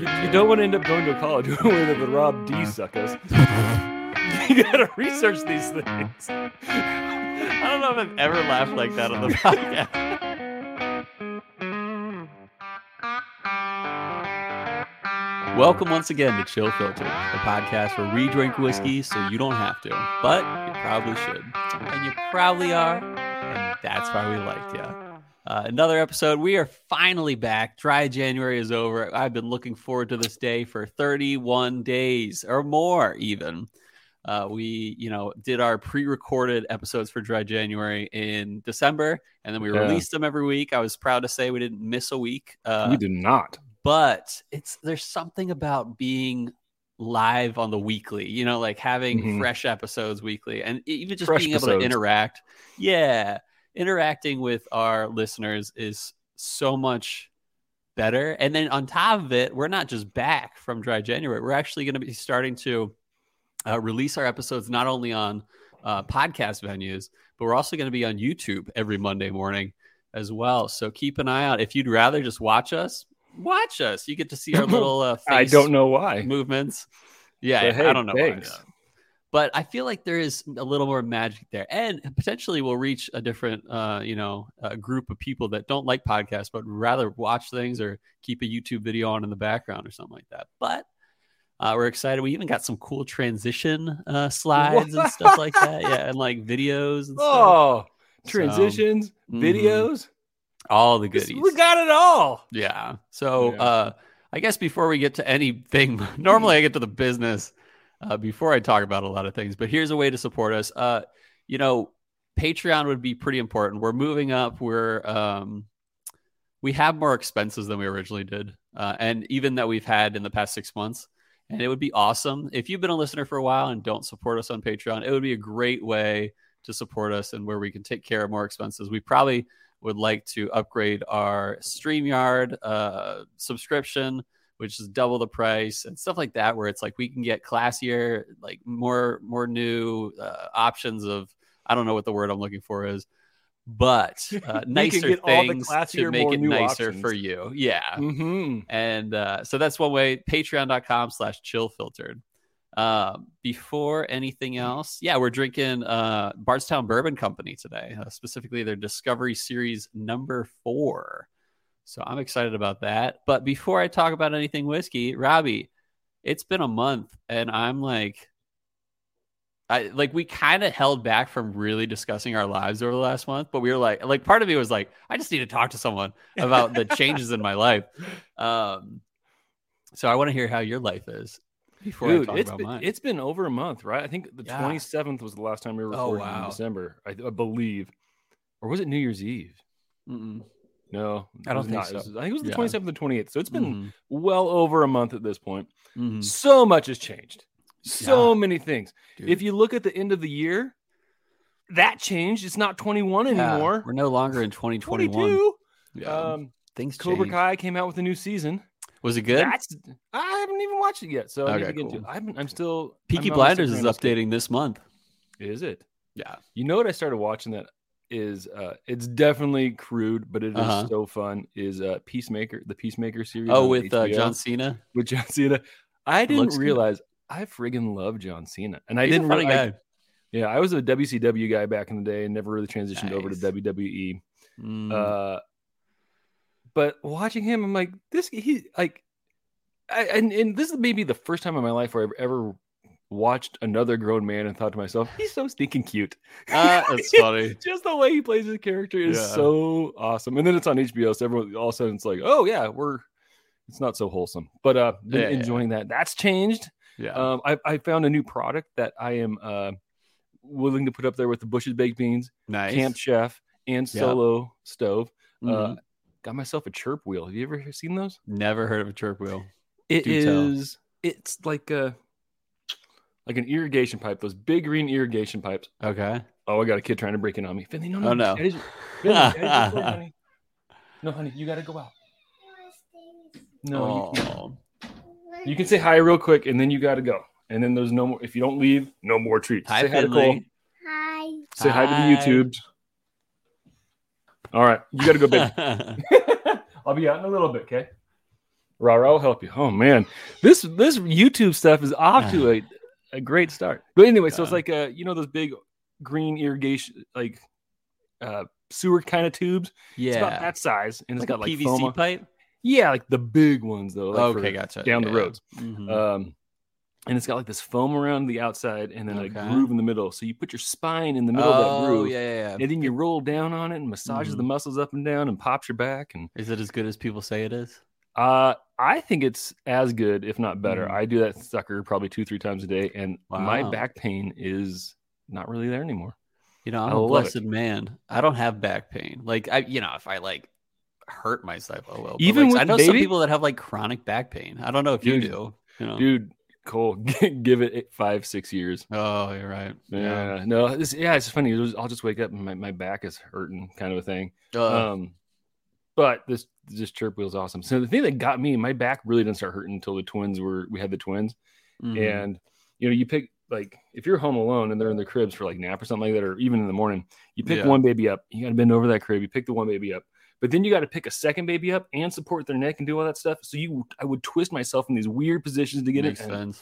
You, you don't want to end up going to a college where the Rob D suckers. you gotta research these things. I don't know if I've ever laughed like that on the podcast. Welcome once again to Chill Filtered, the podcast where we drink whiskey so you don't have to, but you probably should. And you probably are, and that's why we liked you. Uh, another episode. We are finally back. Dry January is over. I've been looking forward to this day for 31 days or more, even. Uh, we, you know, did our pre-recorded episodes for Dry January in December, and then we Yeah. released them every week. I was proud to say we didn't miss a week. Uh, we did not. but it's there's something about being live on the weekly you know like having Mhm. fresh episodes weekly and even just Fresh being able to interact yeah interacting with our listeners is so much better and then on top of it we're not just back from dry january we're actually going to be starting to uh, release our episodes not only on uh, podcast venues but we're also going to be on youtube every monday morning as well so keep an eye out if you'd rather just watch us watch us you get to see our little uh, I don't know why. movements yeah hey, i don't know why, thanks. though. But i feel like there is a little more magic there and potentially we'll reach a different uh you know uh, group of people that don't like podcasts but rather watch things or keep a youtube video on in the background or something like that but uh, we're excited. We even got some cool transition uh, slides and stuff like that. Yeah, and like videos and stuff. Oh, So, transitions, mhm. videos. all the goodies. We got it all. Yeah. So Yeah. uh I guess before we get to anything, normally I get to the business uh, before I talk about a lot of things, but here's a way to support us. Uh, you know, Patreon would be pretty important. We're moving up. We're um we have more expenses than we originally did. Uh, and even that we've had in the past six months. And it would be awesome if you've been a listener for a while and don't support us on Patreon. It would be a great way to support us and where we can take care of more expenses. We probably would like to upgrade our StreamYard uh, subscription, which is double the price and stuff like that, where it's like we can get classier, like more more new uh, options of I don't know what the word I'm looking for is, but uh, nicer get all the things to classier, make it nicer options. for you. Yeah. Mm-hmm. And uh, so that's one way, patreon.com slash chill filtered. Uh, before anything else, yeah, we're drinking uh, Bardstown Bourbon Company today, uh, specifically their Discovery Series number four. So I'm excited about that. But before I talk about anything whiskey, Robbie, it's been a month and I'm like, I like we kind of held back from really discussing our lives over the last month, but we were like, like part of me was like, I just need to talk to someone about the changes in my life. Um, so I want to hear how your life is before I Dude, talk it's about been, mine. it's been over a month, right? I think the Yeah. 27th was the last time we were Oh, wow. in December, I, I believe. Or was it New Year's Eve? Mm-mm. No, I don't think not. So. was- I think it was the Yeah. 27th and 28th. So it's been Mhm. well over a month at this point. Mhm. So much has changed. So Yeah. many things. Dude. If you look at the end of the year, that changed. It's not 21 Yeah, anymore. we're no longer in 2021. Yeah. Um, Things Cobra change. Kai came out with a new season. Was it good? That's I haven't even watched it yet, so I need Okay, to get into cool. it. I haven't, I'm still Peaky I'm Blinders is updating this month. Is it? Yeah. You know what I started watching that is uh it's definitely crude, but it is Uh-huh. so fun. Is uh Peacemaker, the Peacemaker series? Oh, with uh, John Cena. with John Cena. I didn't Looks good. realize I friggin' love John Cena, and I He's didn't really. Guy. yeah, I was a WCW guy back in the day, and never really transitioned over to WWE. Mm. Uh, but watching him, I'm like, this he like, I, and and this is maybe the first time in my life where I've ever watched another grown man and thought to myself, he's so stinking cute. Ah, that's funny. Just the way he plays his character is Yeah. so awesome. And then it's on HBO, so everyone all of a sudden it's like, oh yeah, we're it's not so wholesome, but uh, been Yeah, yeah. enjoying that. That's changed. Yeah. Um, I, I found a new product that I am uh willing to put up there with the Bush's baked beans, nice. Camp Chef, and Yeah. Solo stove. Mhm. Uh, got myself a chirp wheel. Have you ever seen those? Never heard of a chirp wheel. It Do tell. It's like a like an irrigation pipe. Those big green irrigation pipes. Okay. Oh, I got a kid trying to break in on me. Finley, no, no, Oh, no. Daddy's- Finley, Daddy's right there, honey. No, honey, you got to go out. No, you, Oh. you can say hi real quick, and then you got to go. And then there's no more. If you don't leave, no more treats. Hi, say hi to Cole. Finley. Hi. Say hi, to Hi. the YouTubes. All right, you got to go, baby. I'll be out in a little bit. Okay. Rara, I'll help you. Oh man, this this YouTube stuff is off to a, a great start. But anyway, so it's like a you know those big green irrigation like uh sewer kind of tubes. Yeah, It's about that size, and it's Like got a like PVC foam. pipe. Yeah, like the big ones though. Like okay, gotcha. Down the Yeah. roads. Mhm. Um, and it's got like this foam around the outside, and then Okay. a groove in the middle. So you put your spine in the middle of that oh, groove, yeah, yeah, and then you roll down on it and massages the Mhm. muscles up and down and pops your back. And Is it as good as people say it is? Uh, I think it's as good, if not better. Mm. I do that sucker probably two, three times a day, and my back pain is not really there anymore. You know, I'm I a love it. blessed man. I don't have back pain. Like I, you know, if I like hurt myself a little, Even like, with I know the some people that have like chronic back pain. I don't know if you do. You know, Dude, Cole, give it five, six years. oh, you're right. Yeah, no, this, yeah, it's funny. I'll just wake up and my, my back is hurting, kind of a thing. Uh, Um, but this this chirp wheel is awesome. So the thing that got me, my back really didn't start hurting until the twins were we had the twins, mhm. and you know you pick like if you're home alone and they're in their cribs for like nap or something like that, or even in the morning, you pick Yeah. one baby up, you got to bend over that crib, you pick the one baby up, but then you got to pick a second baby up and support their neck and do all that stuff. So you, I would twist myself in these weird positions to get makes it. and.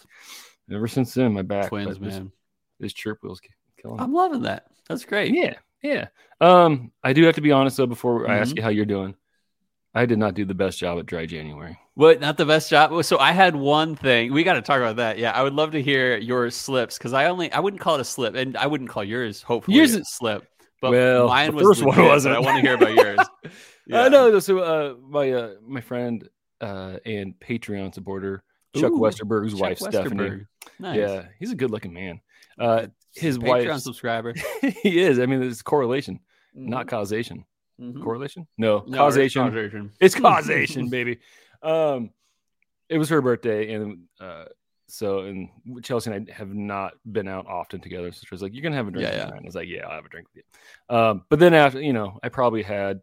Ever since then, my back Twins, but this- man. This chirp wheel's killing. I'm loving that. That's great. Yeah, yeah. Um, I do have to be honest though before I ask Mhm. you how you're doing. I did not do the best job at dry January. What? Not the best job. So I had one thing. We got to talk about that. Yeah, I would love to hear your slips because I only I wouldn't call it a slip, and I wouldn't call yours. Hopefully, Yours a is- slip. But Well, mine the was first one legit, wasn't. I want to hear about yours. Yeah. Uh, no, so uh, my uh, my friend uh, and Patreon supporter Chuck Ooh, Westerberg's Chuck wife Stephanie. Westerberg. Nice. Yeah, he's a good looking man. Uh, his Patreon wife, subscriber. he is. I mean, it's correlation, not causation. Mhm. Correlation? No, No, causation. it's causation. It's causation, baby. Um, it was her birthday, and uh, so and Chelsea and I have not been out often together. So she was like, "You're gonna have a drink." Yeah, yeah. tonight." I was like, "Yeah, I'll have a drink with you." Um, but then after, you know, I probably had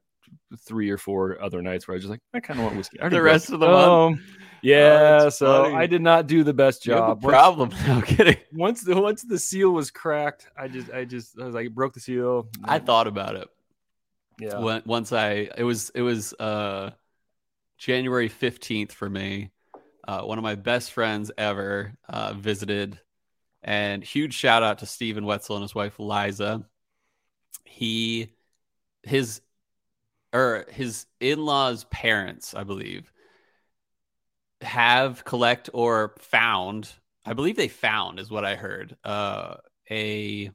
three or four other nights where I was just like, "I kind of want whiskey." The rest of the month? Um, yeah, that's so funny. I did not do the best You have a job. Once- problem. No kidding. Once the once the seal was cracked, I just I just I was like, broke the seal. I thought about it. Yeah, once I it was it was uh January 15th for me. Uh, one of my best friends ever uh, visited, and huge shout out to Stephen Wetzel and his wife Liza. He, his, or his in laws' parents, I believe, have collect or found. I believe they found is what I heard. Uh, a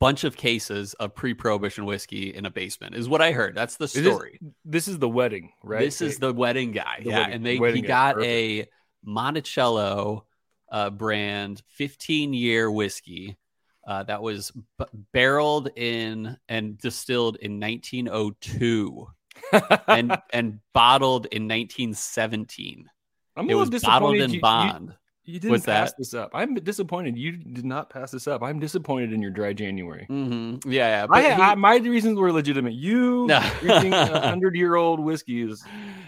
bunch of cases of pre-prohibition whiskey in a basement is what I heard. That's the Is this- story. this is the wedding, right? This is the wedding guy. The yeah, wedding- and they he guy, got a Monticello uh, brand 15 year whiskey uh, that was b- barreled in and distilled in 1902 and and bottled in 1917. I'm It was bottled in you- bond. You didn't What's pass that? this up. I'm disappointed. You did not pass this up. I'm disappointed in your dry January. hmm Yeah, yeah. I, he- I, my reasons were legitimate. You No. drinking a hundred year old whiskeys,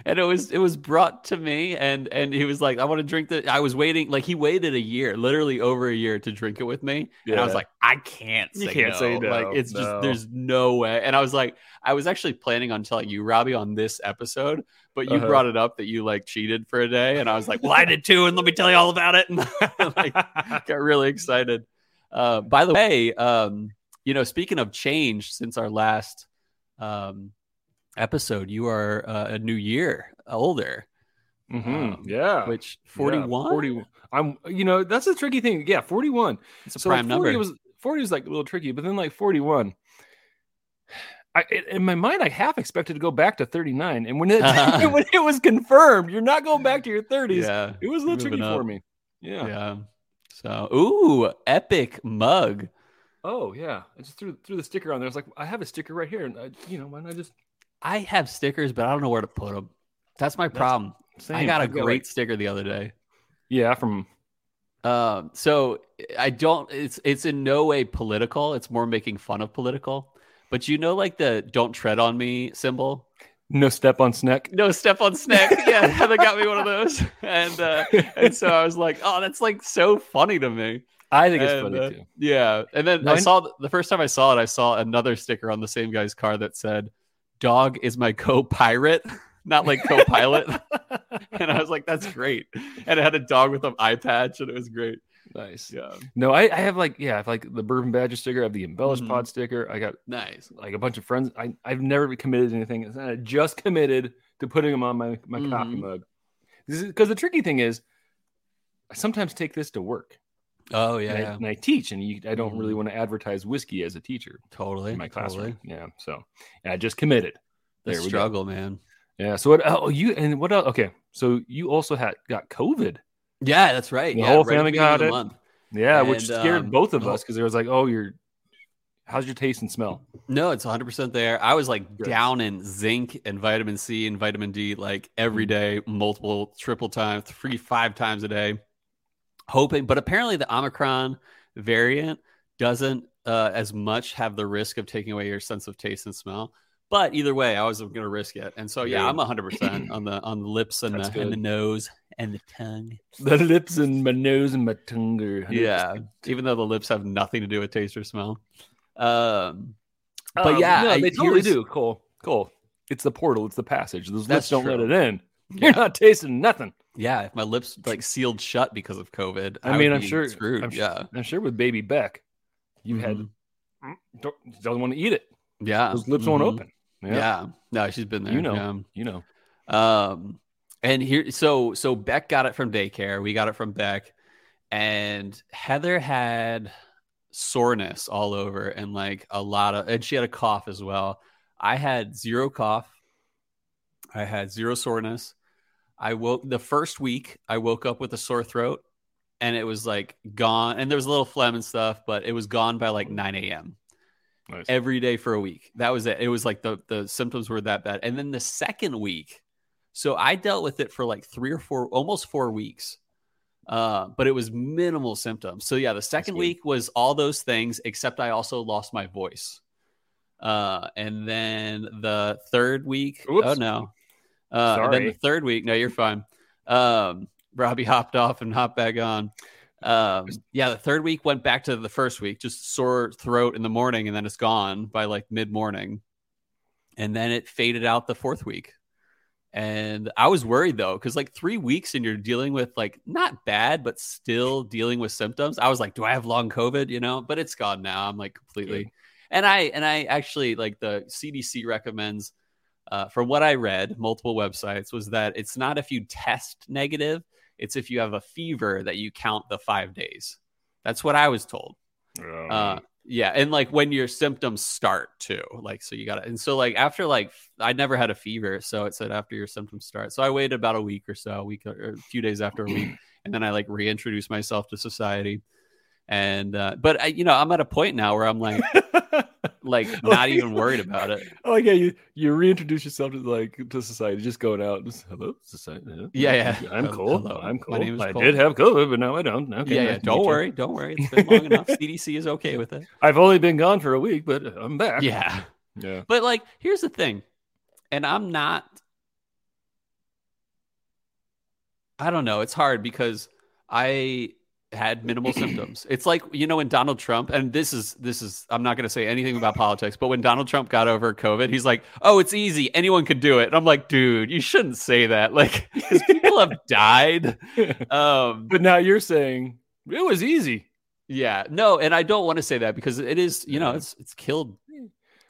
and it was it was brought to me and and he was like i want to drink the i was waiting like he waited a year literally over a year to drink it with me and i was like i can't You can't no. say no, like it's no. just there's no way and i was like i was actually planning on telling you robbie on this episode but you Uh-huh. brought it up that you like cheated for a day and i was like well i did too and let me tell you all about it and like got really excited uh by the way um you know speaking of change since our last um episode you are uh, a new year older Mhm, Um, yeah. which Yeah, 41 40 I'm you know, that's a tricky thing. Yeah, 41. it's a so prime like 40 number was 40 was like a little tricky, but then like 41. I, in- my mind, I half expected to go back to 39, and when it when it was confirmed, you're not going back to your 30s. yeah It was a little tricky for me. Yeah. yeah so ooh epic mug Oh yeah. I just threw threw the sticker on there. I was like, I have a sticker right here, and I, you know, why not just i have stickers but i don't know where to put them that's my That's problem i got a great like- sticker the other day yeah from Um, so I don't. It's it's in no way political. It's more making fun of political. But you know, like the "Don't tread on me" symbol. no step on snack. No step on snack. Yeah, Heather got me one of those, and uh, and so I was like, oh, that's like so funny to me. I think it's And, funny uh, too. Yeah, and then I saw the first time I saw it, I saw another sticker on the same guy's car that said, "Dog is my co-pirate." not like co-pilot. and I was like, that's great. And it had a dog with an eye patch, and it was great. Nice. Yeah, No, I, I have like yeah, I have like the bourbon badger sticker. I have the embellished Mhm. pod sticker. I got nice. like a bunch of friends. I I've never committed to anything. I just committed to putting them on my my coffee Mhm. mug. Because the tricky thing is, I sometimes take this to work. Oh and, yeah, I, yeah. and I teach, and you, I don't really Mhm. want to advertise whiskey as a teacher totally. in my classroom. totally. Yeah, so and I just committed. The There we go. struggle, man. Yeah. So what? Oh, you and what? Else? Okay. So you also had got COVID. Yeah, that's right. The yeah, whole right family got it? Yeah, which scared um, both of us because it was like, oh, you're. How's your taste and smell? No, it's 100% there. I was like Good. down in zinc and vitamin C and vitamin D like every Mm. multiple, triple times, three, five times a day, hoping. But apparently, the Omicron variant doesn't uh, as much have the risk of taking away your sense of taste and smell. But either way, I was going to risk it, and so yeah, Good. I'm 100 percent on the on the lips and the, and the nose and the tongue. The lips and my nose and my tongue are. 100%. Yeah, even though the lips have nothing to do with taste or smell. Um, but Um, yeah, no, I- they totally do. Cool, cool. it's the portal. It's the passage. Those lips don't let it in. Yeah. You're not tasting nothing. Yeah, if my lips like sealed shut because of COVID, I would mean, I'm sure. screwed. I'm, yeah, I'm sure with baby Beck, you had Mhm. don't, doesn't want to eat it. yeah, Those lips won't mhm. open. Yeah. no, she's been there. You know. You know. Um, and here, so so Beck got it from daycare. We got it from Beck, and Heather had soreness all over and like a lot of, and she had a cough as well. I had zero cough. I had zero soreness. I woke the first week. I woke up with a sore throat, and it was like gone. And there was a little phlegm and stuff, but it was gone by like 9 a.m. Nice. every day for a week. That was it. It was like the the symptoms were that bad. And then the second week, so I dealt with it for like three or four, almost four weeks. Uh, but it was minimal symptoms. So yeah, the second week was all those things, except I also lost my voice. Uh, and then the third week, Oops. oh no. Uh, and then the third week, no, you're fine. Um, Robbie hopped off and hopped back on. Um, yeah, the third week went back to the first week, just sore throat in the morning, and then it's gone by like mid morning. And then it faded out the fourth week. And I was worried though, because like three weeks and you're dealing with like not bad, but still dealing with symptoms. I was like, do I have long COVID? You know, but it's gone now. I'm like completely. Good. And I and I actually like the CDC recommends, uh, from what I read, multiple websites was that it's not if you test negative, it's if you have a fever that you count the five days. That's what I was told. Um, Uh, yeah, and like when your symptoms start too, like so you got to, and so like after like I never had a fever, so it said after your symptoms start. So I waited about a week or so, a week or a few days after a week, and then I like reintroduced myself to society. And uh, but I, you know, I'm at a point now where I'm like, like not even worried about it. Oh yeah, you you reintroduce yourself to like to society, just going out. Just, Hello, society. Yeah, yeah. I'm cool. hello. I'm cool. I did have COVID, but now I don't. Okay, yeah, yeah. Don't you. worry, don't worry. It's been long enough. CDC is okay with it. I've only been gone for a week, but I'm back. Yeah. yeah. But like, here's the thing, and I'm not. I don't know. It's hard because I had minimal symptoms. It's like you know when Donald Trump, and this is this is I'm not going to say anything about politics, but when Donald Trump got over COVID, he's like, "Oh, it's easy. Anyone could do it." And I'm like, "Dude, you shouldn't say that. Like, people have died." Um, but now you're saying it was easy. yeah, no, and I don't want to say that because it is, you know, it's it's killed.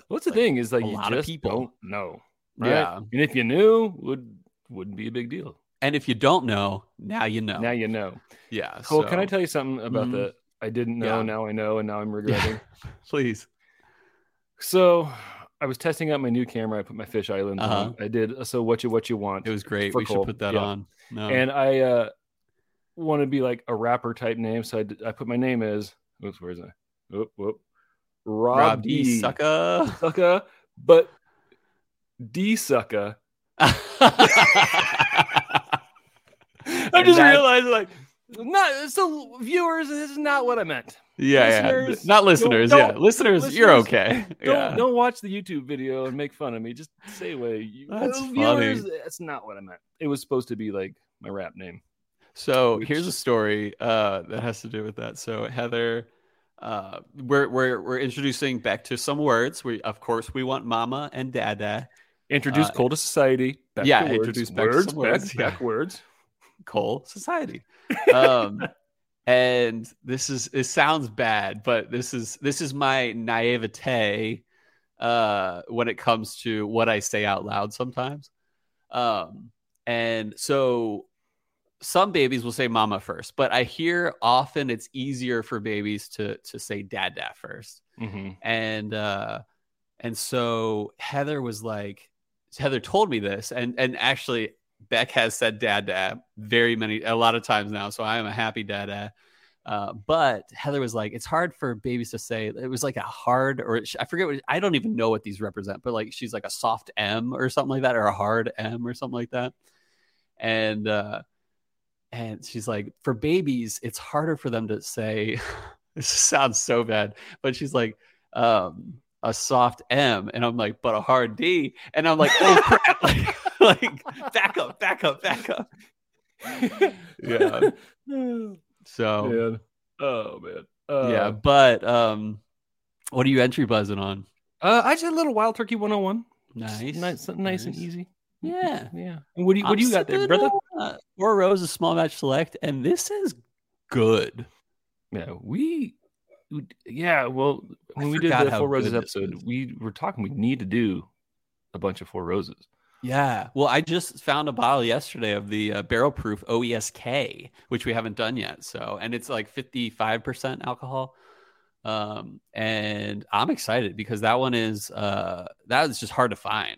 What's the Like, thing is like a you lot of people. don't know. Right? Yeah, And if you knew, would wouldn't be a big deal. And if you don't know, now you know. Now you know. yeah. Cole, can I tell you something about Mhm. the I didn't know, Yeah. now I know, and now I'm regretting. Please. So I was testing out my new camera. I put my fish island Uh-huh. on. I did so what you what you want. It was great. We Cole, should put that yeah. on. No. and I uh want to be like a rapper type name, so I, did, I put my name as oops, where is it? Whoop, whoop. Rob, Rob D. D. Sucka. Sucka, but D Sucka. I just realized like not so viewers, this is not what I meant. yeah, yeah. Not listeners. don't- yeah. don't- Listeners, you're okay. Don't yeah. don't watch the YouTube video and make fun of me. Just say away. You, That's uh, funny. viewers, that's not what I meant. It was supposed to be like my rap name. So Which- here's a story uh, that has to do with that. So Heather, uh, we're we're we're introducing back to some words. We of course we want mama and dada. Introduce Uh, Cole to society. Back yeah, to words, introduce back to words, some words, back, yeah. back words. Cole Society. Um, and this is it sounds bad, but this is this is my naivete uh, when it comes to what I say out loud sometimes. Um, and so some babies will say mama first, but I hear often it's easier for babies to to say dad dad first. Mhm. And uh and so Heather was like Heather told me this and and actually Beck has said dad dad very many a lot of times now, so I am a happy dad dad. Uh, but Heather was like, it's hard for babies to say. It was like a hard, or I forget what I don't even know what these represent, but like she's like a soft M or something like that, or a hard M or something like that. And uh, and she's like, for babies, it's harder for them to say. this sounds so bad, but she's like, um, a soft M, and I'm like, but a hard D, and I'm like, oh crap, like, like back up, back up, back up. Yeah. So Man. Oh man. Uh, yeah, but um, what are you entry buzzing on? Uh, I just had a little Wild Turkey 101. Nice, Nice, nice and easy. Yeah. Yeah. And what do you, what I'm do you got there, brother? Uh, Four Roses Small Batch Select, and this is good. Yeah, we, we yeah. Well, when we did the Four Roses episode, we were talking. We need to do a bunch of Four Roses. Yeah. Well, I just found a bottle yesterday of the uh, barrel proof OESK, which we haven't done yet. So, and it's like 55% alcohol. Um, and I'm excited because that one is, uh, that is just hard to find.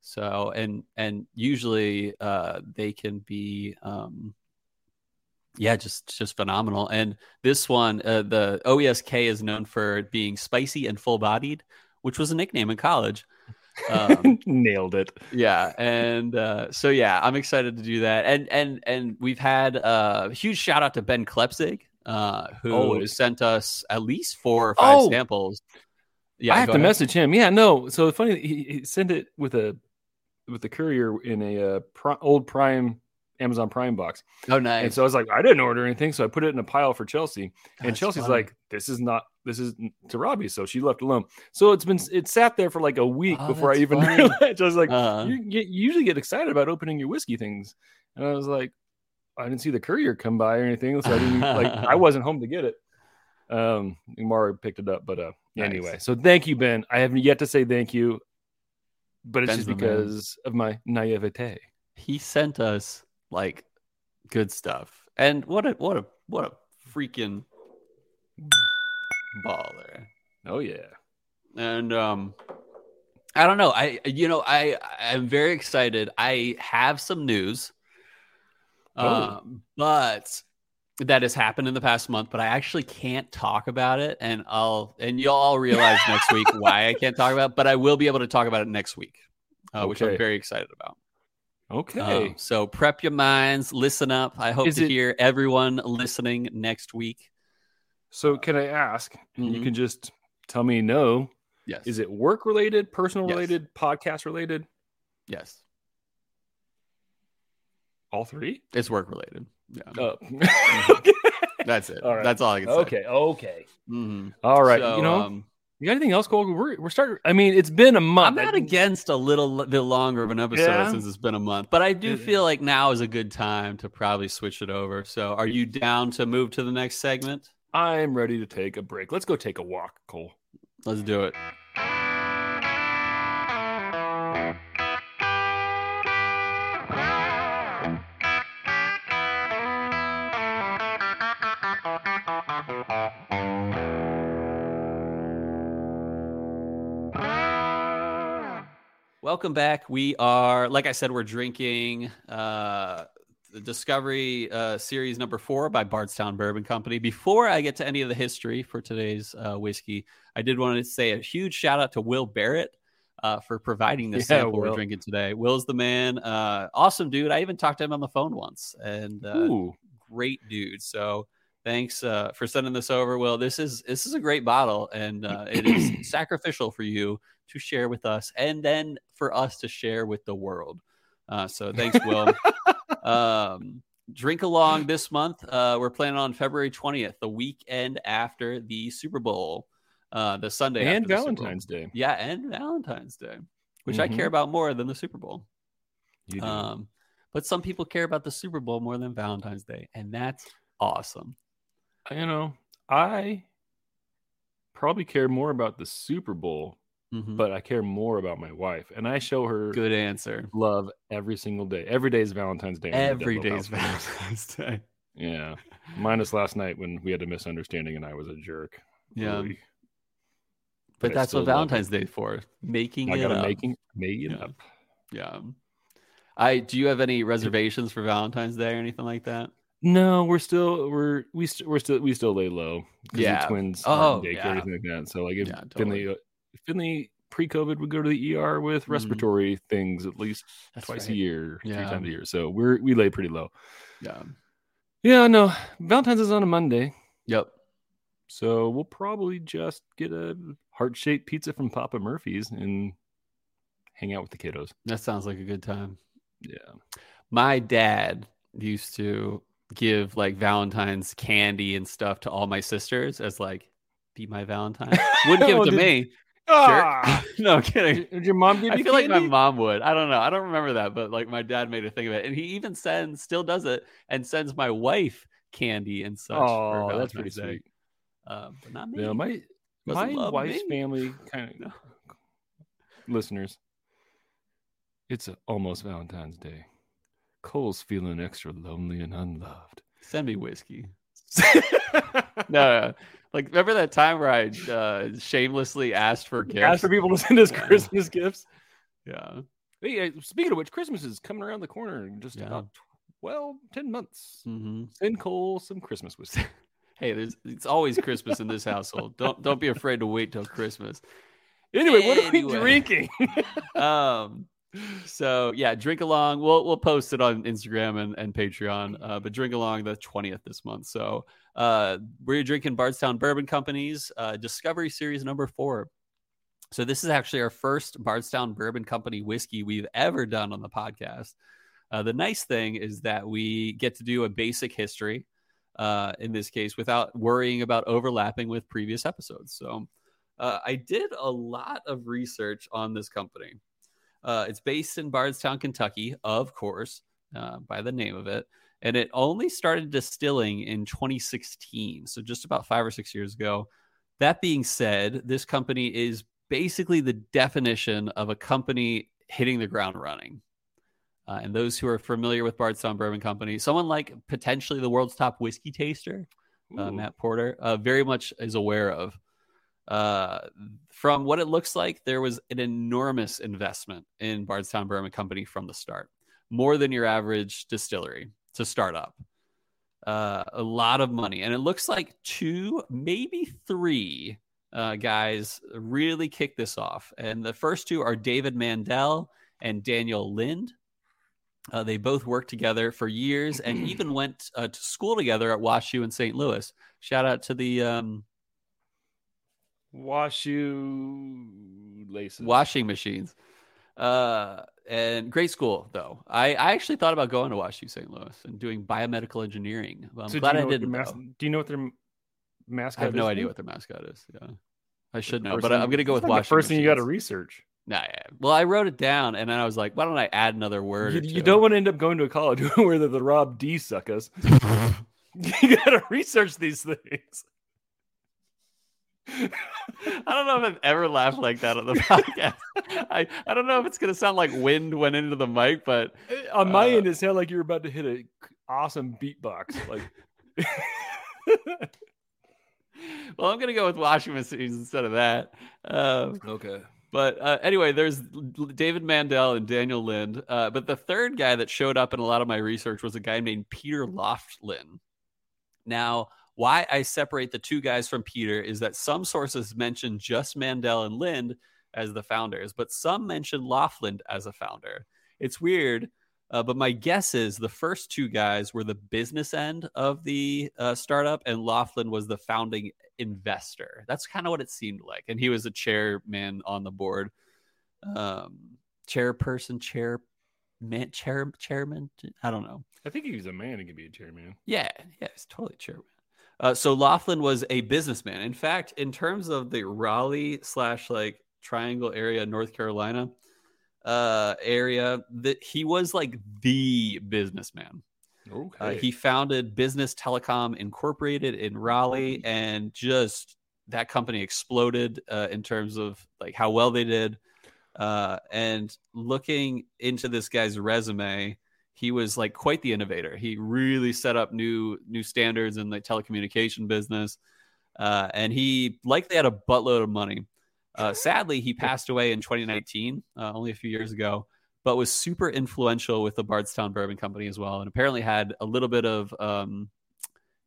So, and, and usually, uh, they can be, um, yeah, just, just phenomenal. And this one, uh, the OESK is known for being spicy and full bodied, which was a nickname in college. Um, Nailed it. yeah and uh so yeah i'm excited to do that and and and we've had uh, a huge shout out to ben klepzig uh who Always. sent us at least four or five Oh! samples yeah I have to ahead. message him. Yeah, no. So funny, he, he sent it with a with the courier in a uh, old Prime Amazon Prime box, oh nice and so I was like, I didn't order anything, so I put it in a pile for Chelsea, and Chelsea's funny. like, this is not this is to Robbie, so she left alone. So it's been it sat there for like a week Oh, before I even funny. realized. I was like, Uh, you, get, you usually get excited about opening your whiskey things, and I was like, I didn't see the courier come by or anything, so I didn't like I wasn't home to get it. Um, Mara picked it up, but uh, Nice. anyway. So thank you, Ben. I haven't yet to say thank you, but it's Ben's just the man. because of my naivete. he sent us like good stuff. And what a what a what a freaking baller. Oh yeah. and um i don't know. I you know i i'm very excited. I have some news Oh. um but that has happened in the past month but i actually can't talk about it. And i'll and you'll all realize next week why i can't talk about it but i will be able to talk about it next week uh, which i'm very excited about Okay. um, so prep your minds listen up i hope Is to it- hear everyone listening next week so can I ask? You Mhm. can just tell me no. yes Is it work related, personal Yes. related, podcast related? yes All three? it's work related yeah Oh. that's it All right. that's all i can say okay. Okay. Mhm. All right. So, you know, um, you got anything else, Cole? We're we're starting. I mean, it's been a month. I'm not against a little bit longer of an episode Yeah. since it's been a month, but I do feel like now is a good time to probably switch it over. So, are you down to move to the next segment? I'm ready to take a break. Let's go take a walk, Cole. Let's do it. Welcome back. We are, like I said, we're drinking uh, the Discovery uh, Series number four by Bardstown Bourbon Company. Before I get to any of the history for today's uh, whiskey, I did want to say a huge shout out to Will Barrett uh, for providing this Yeah, sample we're drinking today. Will's the man. Uh, awesome dude. I even talked to him on the phone once, and uh, great dude. So thanks uh, for sending this over. Will, this is this is a great bottle, and uh, it is sacrificial for you to share with us, and then for us to share with the world. Uh, so thanks, Will. um, drink along this month. Uh, we're planning on February twentieth, the weekend after the Super Bowl, uh, the Sunday and after the Super Bowl. Valentine's Day. Yeah, and Valentine's Day. which I care about more than the Super Bowl. Um, but some people care about the Super Bowl more than Valentine's Day, and that's awesome. you know, I probably care more about the Super Bowl, Mhm. but I care more about my wife, and I show her Good answer. love every single day. Every day is Valentine's Day. Every day is Valentine's Day. Yeah, minus last night when we had a misunderstanding and I was a jerk. Yeah. But I that's what Valentine's Day for making I it up. making make it Yeah. up. Yeah. I do you have any reservations for Valentine's Day or anything like that? No, we're still we're we st- we're still we still lay low. Yeah. the twins Oh, daycare yeah. or like that. So like if Yeah, totally. uh, Finley pre-COVID would go to the ER with Mhm. respiratory things at least That's twice right. a year, Yeah. three times a year. So we're we lay pretty low. Yeah. Yeah, no. Valentine's is on a Monday, Yep. so we'll probably just get a heart-shaped pizza from Papa Murphy's and hang out with the kiddos. That sounds like a good time. Yeah. My dad used to give like Valentine's candy and stuff to all my sisters as like be my Valentine. Wouldn't give it Oh, to did- me. Ah! No I'm kidding. Did your mom give you? I you feel like my mom would. I don't know. I don't remember that, but like my dad made a thing of it, and he even sends, still does it, and sends my wife candy and such. for Oh, that's pretty Valentine's Day. sweet. Uh, but not me. No, my Doesn't my wife's me. family kind of No. listeners. It's almost Valentine's Day. Cole's feeling extra lonely and unloved. Send me whiskey. No, no. Like, remember that time where I uh, shamelessly asked for gifts? Ask for people to send us Yeah. Christmas gifts. yeah. Hey, speaking of which, Christmas is coming around the corner in just Yeah. about 12, 10 months. hmm Send Cole some Christmas whiskey. Hey, there's it's always Christmas in this household. Don't don't be afraid to wait till Christmas. Anyway, what are we drinking? Um, so yeah, drink along. We'll we'll post it on Instagram and, and Patreon. Uh, but drink along the twentieth this month. So uh, we're drinking Bardstown Bourbon Company's uh, Discovery Series number four. So this is actually our first Bardstown Bourbon Company whiskey we've ever done on the podcast. Uh, the nice thing is that we get to do a basic history uh, in this case without worrying about overlapping with previous episodes. So uh, I did a lot of research on this company. Uh, it's based in Bardstown, Kentucky, of course, uh, by the name of it. And it only started distilling in 2016, so just about five or six years ago. That being said, this company is basically the definition of a company hitting the ground running. Uh, and those who are familiar with Bardstown Bourbon Company, someone like potentially the world's top whiskey taster, uh, Matt Porter, uh, very much is aware of. Uh, from what it looks like, there was an enormous investment in Bardstown Bourbon Company from the start, more than your average distillery to start up. Uh, a lot of money, and it looks like two, maybe three uh, guys really kicked this off. And the first two are David Mandell and Daniel Lind. Uh, they both worked together for years and even went uh, to school together at WashU in St. Louis. Shout out to the um, Washu laces. washing machines. Uh, and great school, though. I, I actually thought about going to WashU St. Louis and doing biomedical engineering. But I'm So do glad you I know what their didn't. mas- do you know what their mascot I have no idea what their mascot is. Yeah, I should know, but thing- I'm going to go with the first thing you got to research. Nah, yeah. Well, I wrote it down, and then I was like, why don't I add another word? You, you don't want to end up going to a college where they're the Rob D suckers. you got to research these things. I don't know if I've ever laughed like that on the podcast. I, I don't know if it's going to sound like wind went into the mic, but On my Uh, end, it sounded like you were about to hit a awesome beatbox. Like, well, I'm going to go with washing machines instead of that. Uh, okay. but uh, anyway, there's David Mandell and Daniel Lind. Uh, but the third guy that showed up in a lot of my research was a guy named Peter Loftin. Now, why I separate the two guys from Peter is that some sources mention just Mandell and Lind as the founders, but some mention Laughlin as a founder. It's weird, uh, but my guess is the first two guys were the business end of the uh, startup, and Laughlin was the founding investor. That's kind of what it seemed like, and he was a chairman on the board, um, chairperson, chair, man, chair, chairman. I don't know. I think he's a man. He could be a chairman. Yeah, yeah, it's totally chairman. Uh, so Laughlin was a businessman. In fact, in terms of the Raleigh slash like Triangle area, North Carolina, uh, area that he was like the businessman. Okay. Uh, he founded Business Telecom Incorporated in Raleigh, and just that company exploded uh, in terms of like how well they did. Uh, and looking into this guy's resume, he was like quite the innovator. He really set up new new standards in the telecommunication business, uh, and he likely had a buttload of money. Uh, sadly, he passed away in 2019, uh, only a few years ago, but was super influential with the Bardstown Bourbon Company as well, and apparently had a little bit of um,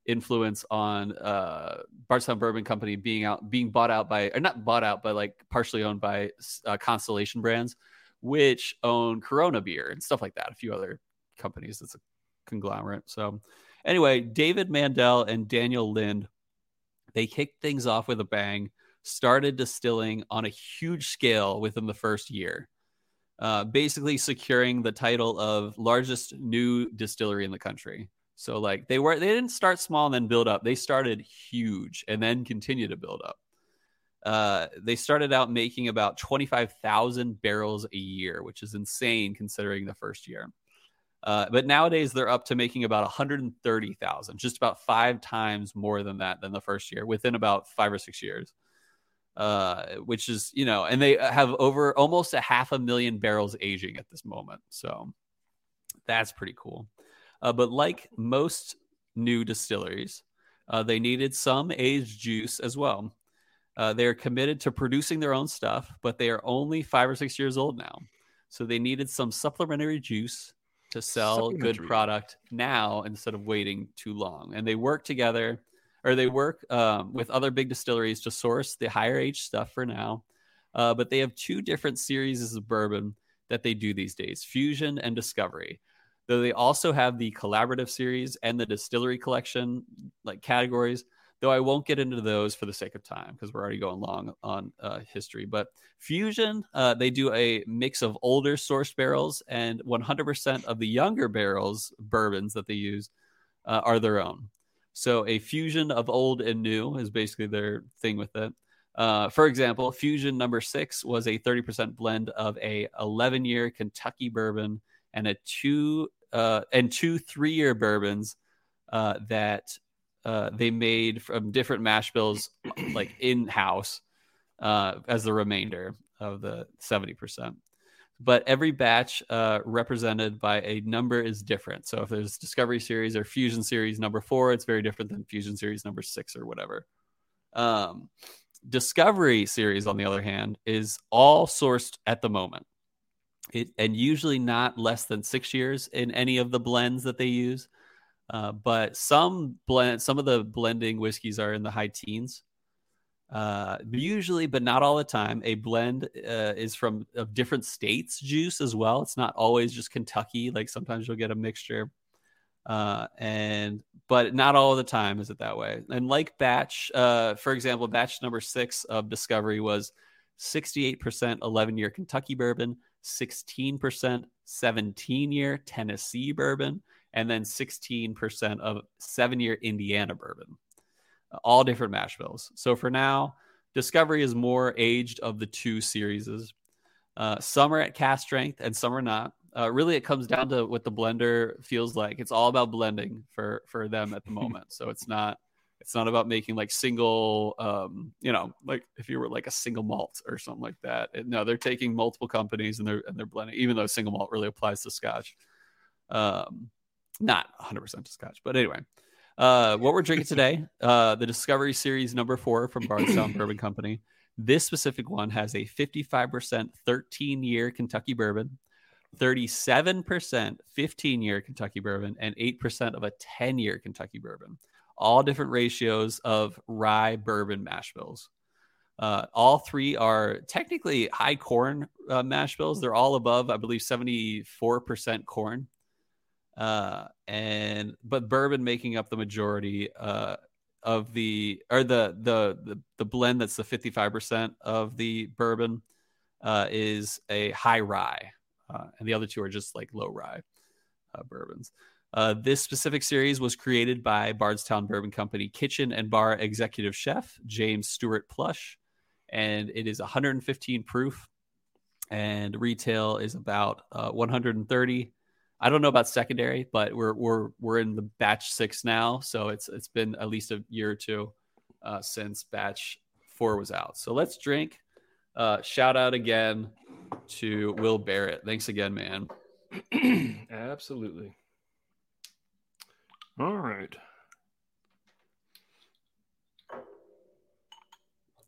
influence on uh, Bardstown Bourbon Company being out, being bought out by, or not bought out, but like partially owned by uh, Constellation Brands, which own Corona beer and stuff like that. A few other companies. It's a conglomerate. So, anyway, David Mandell and Daniel Lind, they kicked things off with a bang. Started distilling on a huge scale within the first year. Uh, basically securing the title of largest new distillery in the country. So like they were they didn't start small and then build up. They started huge and then continue to build up. Uh, they started out making about 25,000 barrels a year, which is insane considering the first year. Uh, but nowadays they're up to making about 130,000, just about five times more than that than the first year within about five or six years. Uh, which is, you know, and they have over almost a half a million barrels aging at this moment. So that's pretty cool. Uh, but like most new distilleries, uh, they needed some aged juice as well. Uh, they are committed to producing their own stuff, but they are only five or six years old now. So they needed some supplementary juice to sell good product now instead of waiting too long. And they work together or they work um, with other big distilleries to source the higher age stuff for now. Uh, but they have two different series of bourbon that they do these days Fusion and Discovery. Though they also have the collaborative series and the distillery collection like categories. Though I won't get into those for the sake of time because we're already going long on uh, history. But Fusion, uh, they do a mix of older sourced barrels, and 100% of the younger barrels, bourbons that they use, uh, are their own. So a fusion of old and new is basically their thing with it. Uh, for example, Fusion number six was a 30% blend of a 11 year Kentucky bourbon and a two uh, and two three year bourbons uh, that uh, they made from different mash bills, like in house, uh, as the remainder of the 70% but every batch uh, represented by a number is different. So if there's Discovery Series or Fusion Series number four, it's very different than Fusion Series number six or whatever. Um, Discovery Series, on the other hand, is all sourced at the moment. It, and usually not less than six years in any of the blends that they use. Uh, but some blend, some of the blending whiskeys are in the high teens. Uh, usually, but not all the time, a blend uh, is from of different states juice as well. It's not always just Kentucky. Like sometimes you'll get a mixture, uh, and but not all the time is it that way. And like batch, uh, for example, batch number six of Discovery was 68% 11 year Kentucky bourbon, 16% 17 year Tennessee bourbon, and then 16% of seven year Indiana bourbon all different mash bills. So for now, Discovery is more aged of the two series. Uh, some are at cast strength and some are not. Uh, really, it comes down to what the blender feels like. It's all about blending for for them at the moment. so it's not it's not about making like single, um, you know, like if you were like a single malt or something like that. It, no, they're taking multiple companies and they're and they're blending. Even though single malt really applies to Scotch, um, not 100 percent to Scotch, but anyway. Uh, what we're drinking today, uh, the Discovery Series number four from Bardstown Bourbon Company. This specific one has a 55% 13 year Kentucky bourbon, 37% 15 year Kentucky bourbon, and 8% of a 10 year Kentucky bourbon. All different ratios of rye bourbon mash bills. Uh, all three are technically high corn uh, mash bills. They're all above, I believe, 74% corn uh, and but bourbon making up the majority uh, of the or the, the the the blend that's the 55% of the bourbon uh, is a high rye uh, and the other two are just like low rye uh, bourbons uh, this specific series was created by bardstown bourbon company kitchen and bar executive chef james stewart plush and it is 115 proof and retail is about uh, 130. I don't know about secondary, but we're we're we're in the batch six now, so it's it's been at least a year or two uh, since batch four was out. So let's drink. Uh, shout out again to Will Barrett. Thanks again, man. Absolutely. All right.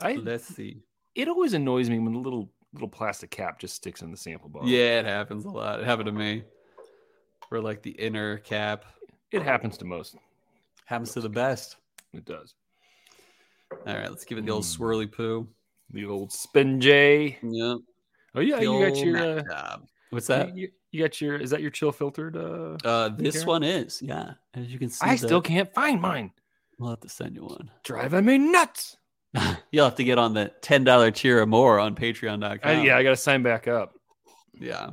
I Let's see. it always annoys me when the little little plastic cap just sticks in the sample bottle. Yeah, it happens a lot. It happened to me. For like the inner cap. It happens to most. Happens to the best. It does. All right, let's give it the old Mm. swirly poo. The old spin J. Yep. Oh yeah, The you got your uh. What's that? you, you got your is that your chill filtered uh Uh, this Here? one is, yeah. As you can see, I the- still can't find mine. We'll have to send you one. Driving me nuts. You'll have to get on the ten dollar tier or more on Patreon.com. I, yeah, I got to sign back up. yeah.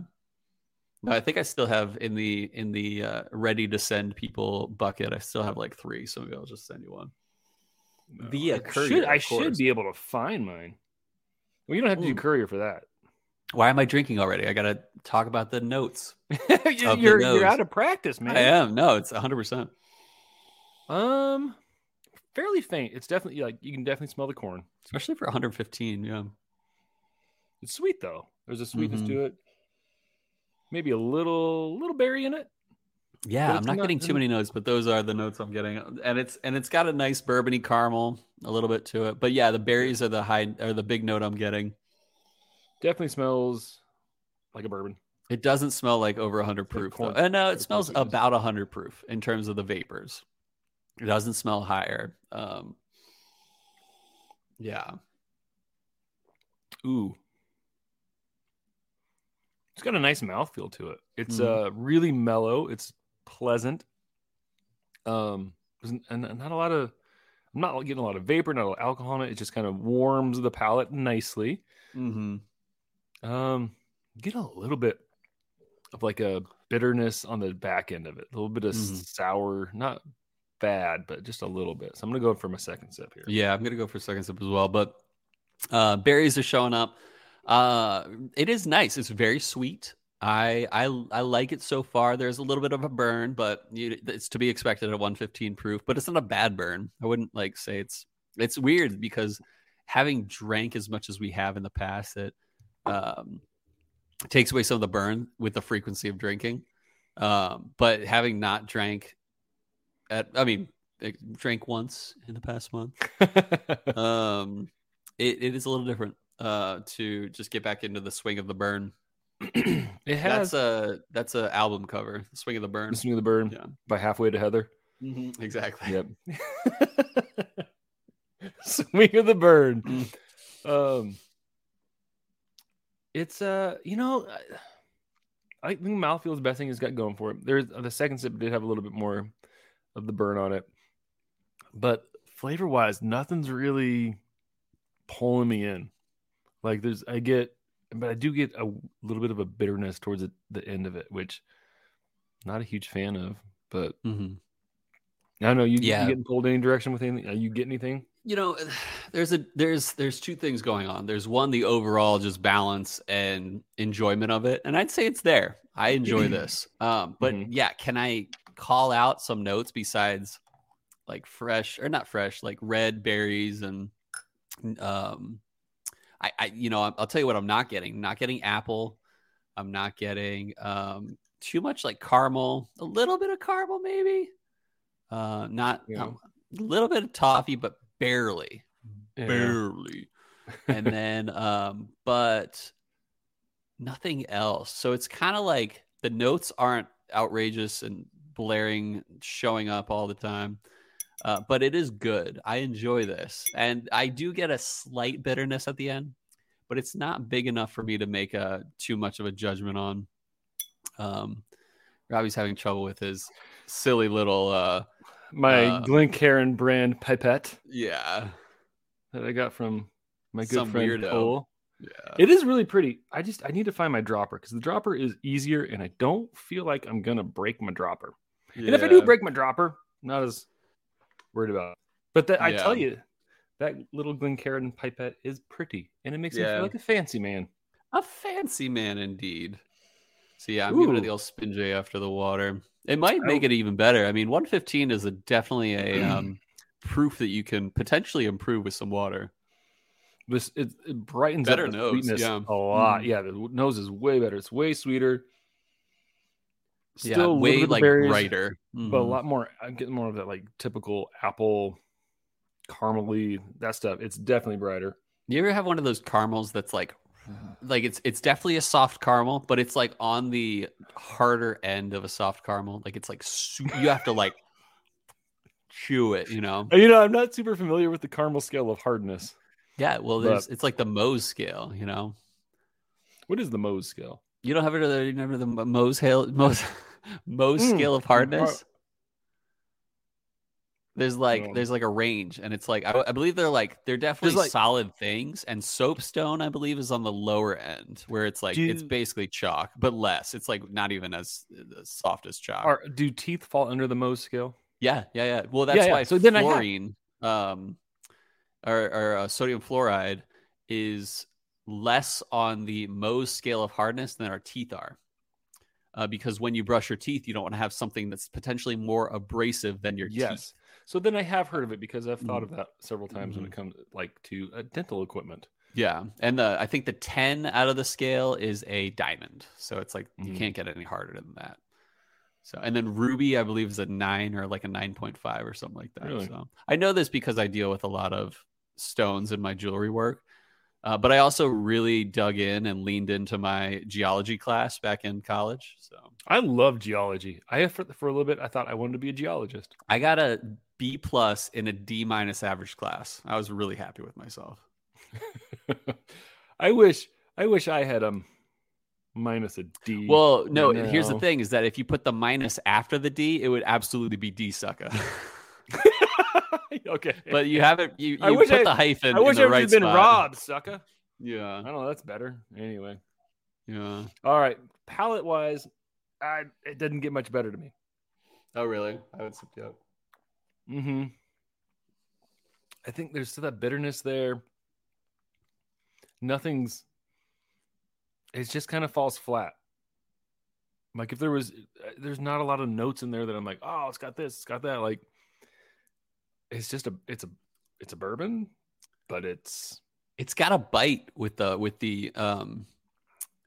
No, I think I still have in the in the uh, ready to send people bucket. I still have like three, so maybe I'll just send you one. Via I courier, should, I of should be able to find mine. Well, you don't have to do courier for that. Why am I drinking already? I got to talk about the notes. you're the you're, nose. you're out of practice, man. I am. No, it's 100. percent Um, fairly faint. It's definitely like you can definitely smell the corn. especially for 115. Yeah. It's sweet though. There's a sweetness Mhm. to it. Maybe a little little berry in it. Yeah, I'm not not- getting too many notes, but those are the notes I'm getting, and it's and it's got a nice bourbony caramel, a little bit to it. But yeah, the berries are the high are the big note I'm getting. Definitely smells like a bourbon. It doesn't smell like over 100 proof, corn- and no, like it smells about 100 proof in terms of the vapors. It doesn't smell higher. Um, yeah, Ooh. It's got a nice mouthfeel to it. It's Mhm. uh really mellow. It's pleasant. Um and not a lot of I'm not getting a lot of vapor, not a lot of alcohol in it. It just kind of warms the palate nicely. mm-hmm. Um get a little bit of like a bitterness on the back end of it. A little bit of Mhm. sour, not bad, but just a little bit. So I'm gonna go for my second sip here. yeah. I'm gonna go for a second sip as well, but uh, berries are showing up. Uh, it is nice. It's very sweet. I I I like it so far. There's a little bit of a burn, but you, it's to be expected at 115 proof. But it's not a bad burn. I wouldn't like say it's it's weird because having drank as much as we have in the past, it um, takes away some of the burn with the frequency of drinking. Um, but having not drank at, I mean, drank once in the past month. Um, it, it is a little different uh, to just get back into the swing of the burn. it has That's a that's a album cover, Swing of the Burn. Swing of the burn Yeah, by halfway to Heather. exactly. Yep. Swing of the bird. Um, it's uh, you know, I, I think the best thing it's got going for it. There's the second sip did have a little bit more of the burn on it, but flavor wise, nothing's really pulling me in. Like there's, I get, but I do get a little bit of a bitterness towards the, the end of it, which not a huge fan of. But Mhm. I don't know. You, Yeah. you getting pulled any direction with anything? You get anything? You know, there's a there's there's two things going on. There's one the overall just balance and enjoyment of it, and I'd say it's there. I enjoy this. Um, but Mhm. yeah, can I call out some notes besides like fresh or not fresh, like red berries and um, I, I you know I'll, tell you what I'm not getting. Not getting apple. I'm not getting um too much like caramel. A little bit of caramel maybe. Uh, not Yeah. um, a little bit of toffee, but barely Yeah. barely and then um but nothing else so it's kind of like the notes aren't outrageous and blaring showing up all the time uh, but it is good i enjoy this and i do get a slight bitterness at the end but it's not big enough for me to make a too much of a judgment on um robbie's having trouble with his silly little uh My Uh, Glencairn brand pipette yeah that I got from my good Some friend weirdo. Cole. yeah It is really pretty. I just I need to find my dropper because the dropper is easier, and I don't feel like I'm gonna break my dropper. And if I do break my dropper, not as worried about. But that I tell you, that little Glencairn pipette is pretty, and it makes me feel like a fancy man. A fancy man indeed. So yeah, I'm giving it Ooh. the old spin J after the water. It might make don't- it even better. I mean, 115 is a definitely a um, proof that you can potentially improve with some water. This it, it brightens Better up the nose, sweetness yeah. a lot. Mm. Yeah, the nose is way better. It's way sweeter. Yeah, Still a way like berries, brighter. but a Mhm. lot more. I'm getting more of that like typical apple caramely that stuff. It's definitely brighter. You ever have one of those caramels that's like, like it's it's definitely a soft caramel, but it's like on the harder end of a soft caramel. Like it's like you have to like chew it. You know? Uh, You know, I'm not super familiar with the caramel scale of hardness. Yeah. Well, But- it's like the Mohs scale. You know? What is the Mohs scale? You don't have it. You never the Mohs hail Mohs Mohs Mm, scale of hardness. There's like No. there's like a range, and it's like I, I believe they're like they're definitely like- solid things. And soapstone, I believe, is on the lower end, where it's like it's basically chalk, but less. It's like not even as, as soft as chalk. Are do teeth fall under the Mohs scale? Yeah, yeah, yeah. Well, that's yeah. why So then I have- fluorine, um, or, or uh, sodium fluoride is less on the Mohs scale of hardness than our teeth are. Uh, because when you brush your teeth, you don't want to have something that's potentially more abrasive than your Yes. teeth. So then I have heard of it because I've thought Mm. of that several times when it comes like to uh, dental equipment. Yeah, and the I think the ten out of the scale is a diamond, so it's like you Mhm. can't get any harder than that. So, and then ruby, I believe, is a nine or like a nine point five or something like that. Really? So, I know this because I deal with a lot of stones in my jewelry work. Uh, but I also really dug in and leaned into my geology class back in college. So I love geology. I for, for a little bit I thought I wanted to be a geologist. I got a B plus in a D minus average class. I was really happy with myself. I wish I wish I had um minus a D. Well, no, here's the thing is that if you put the minus after the D, it would absolutely be D sucker. okay. but you haven't you, you I wish put I- the hyphen I wish in the I right had been spot. robbed, sucker. Yeah. I don't know. That's better. Anyway. Yeah. All right. Palette wise, I it didn't get much better to me. Oh really? I would you up. Mm-hmm. I think there's still that bitterness there. Nothing's. It just kind of falls flat. Like if there was, uh, there's not a lot of notes in there that I'm like, oh, it's got this, it's got that. Like, it's just a, it's a, it's a bourbon, but it's It's got a bite with the with the um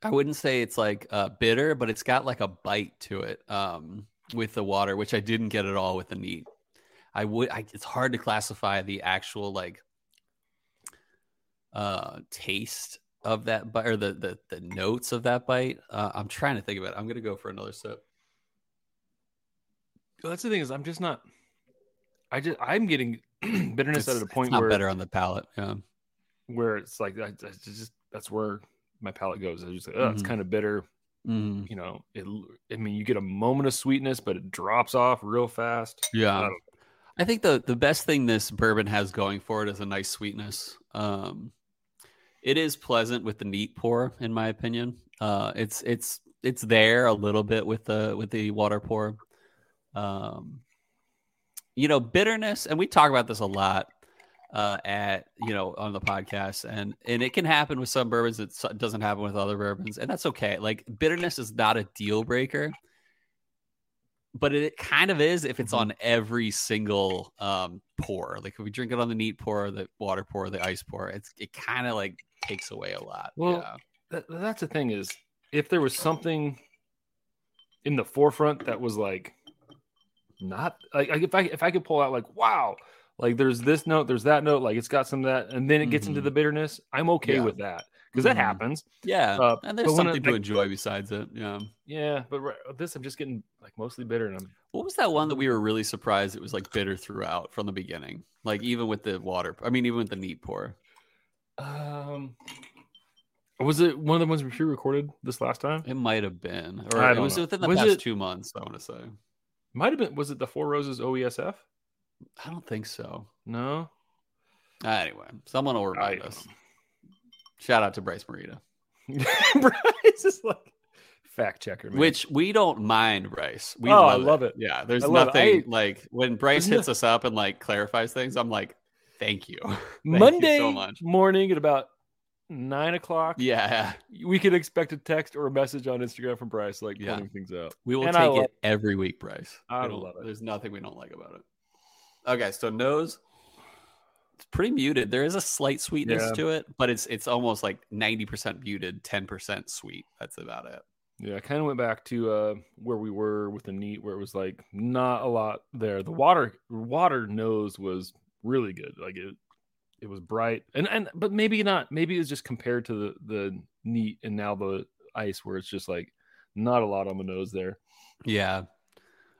I wouldn't say it's like uh bitter, but it's got like a bite to it um with the water, which I didn't get at all with the neat. I would I, it's hard to classify the actual like uh taste of that bite or the the, the notes of that bite. Uh, I'm trying to think of it. I'm gonna go for another sip. well, that's the thing is I'm just not. I just I'm getting bitterness It's, at a point where it's better on the palate. Yeah. where it's like I, I just that's where my palate goes. I just like, oh, it's Mhm. kind of bitter. Mhm. you know, it. I mean, you get a moment of sweetness, but it drops off real fast. Yeah. I I think the the best thing this bourbon has going for it is a nice sweetness. Um, it is pleasant with the neat pour, in my opinion. Uh, it's it's it's there a little bit with the with the water pour. Um, you know, bitterness, and we talk about this a lot uh, at you know on the podcast, and and it can happen with some bourbons. It doesn't happen with other bourbons, and that's okay. Like bitterness is not a deal breaker but it kind of is if it's Mhm. on every single um pour. Like if we drink it on the neat pour, the water pour, the ice pour, it's it kind of like takes away a lot. Well, yeah. that, that's the thing is, if there was something in the forefront that was like not like, like if I if I could pull out like wow, like there's this note, there's that note, like it's got some of that, and then it gets into Mhm. the bitterness. I'm okay Yeah. with that because that Mhm. happens. yeah, uh, and there's something it- to like- enjoy besides it. Yeah. Yeah, but right, this I'm just getting like mostly bitter, and I'm What was that one that we were really surprised it was like bitter throughout from the beginning? Like even with the water, I mean, even with the neat pour. um. Was it one of the ones we pre-recorded this last time? It might have been, or I it was know. within the Was past it- two months. I want to say. Might have been. Was it the Four Roses OESF? I don't think so. No. Anyway, someone will remind us. Shout out to Bryce Marita. Bryce is like fact checker, man. Which we don't mind, Bryce. We Oh, love I love it. Yeah, there's it. nothing I- like when Bryce hits us up and like clarifies things. I'm like, thank you. you Monday so much. morning at about nine o'clock, Yeah, we could expect a text or a message on Instagram from Bryce, like Yeah. pointing things out. we will And take it every week, Bryce. I We love it. There's nothing we don't like about it. Okay, so nose, it's pretty muted. There is a slight sweetness Yeah. to it, but it's it's almost like ninety percent muted, ten percent sweet. That's about it. Yeah, I kind of went back to uh, where we were with the neat, where it was like not a lot there. The water water nose was really good. Like it, it was bright, and and but maybe not. Maybe it was just compared to the the neat and now the ice, where it's just like not a lot on the nose there. Yeah.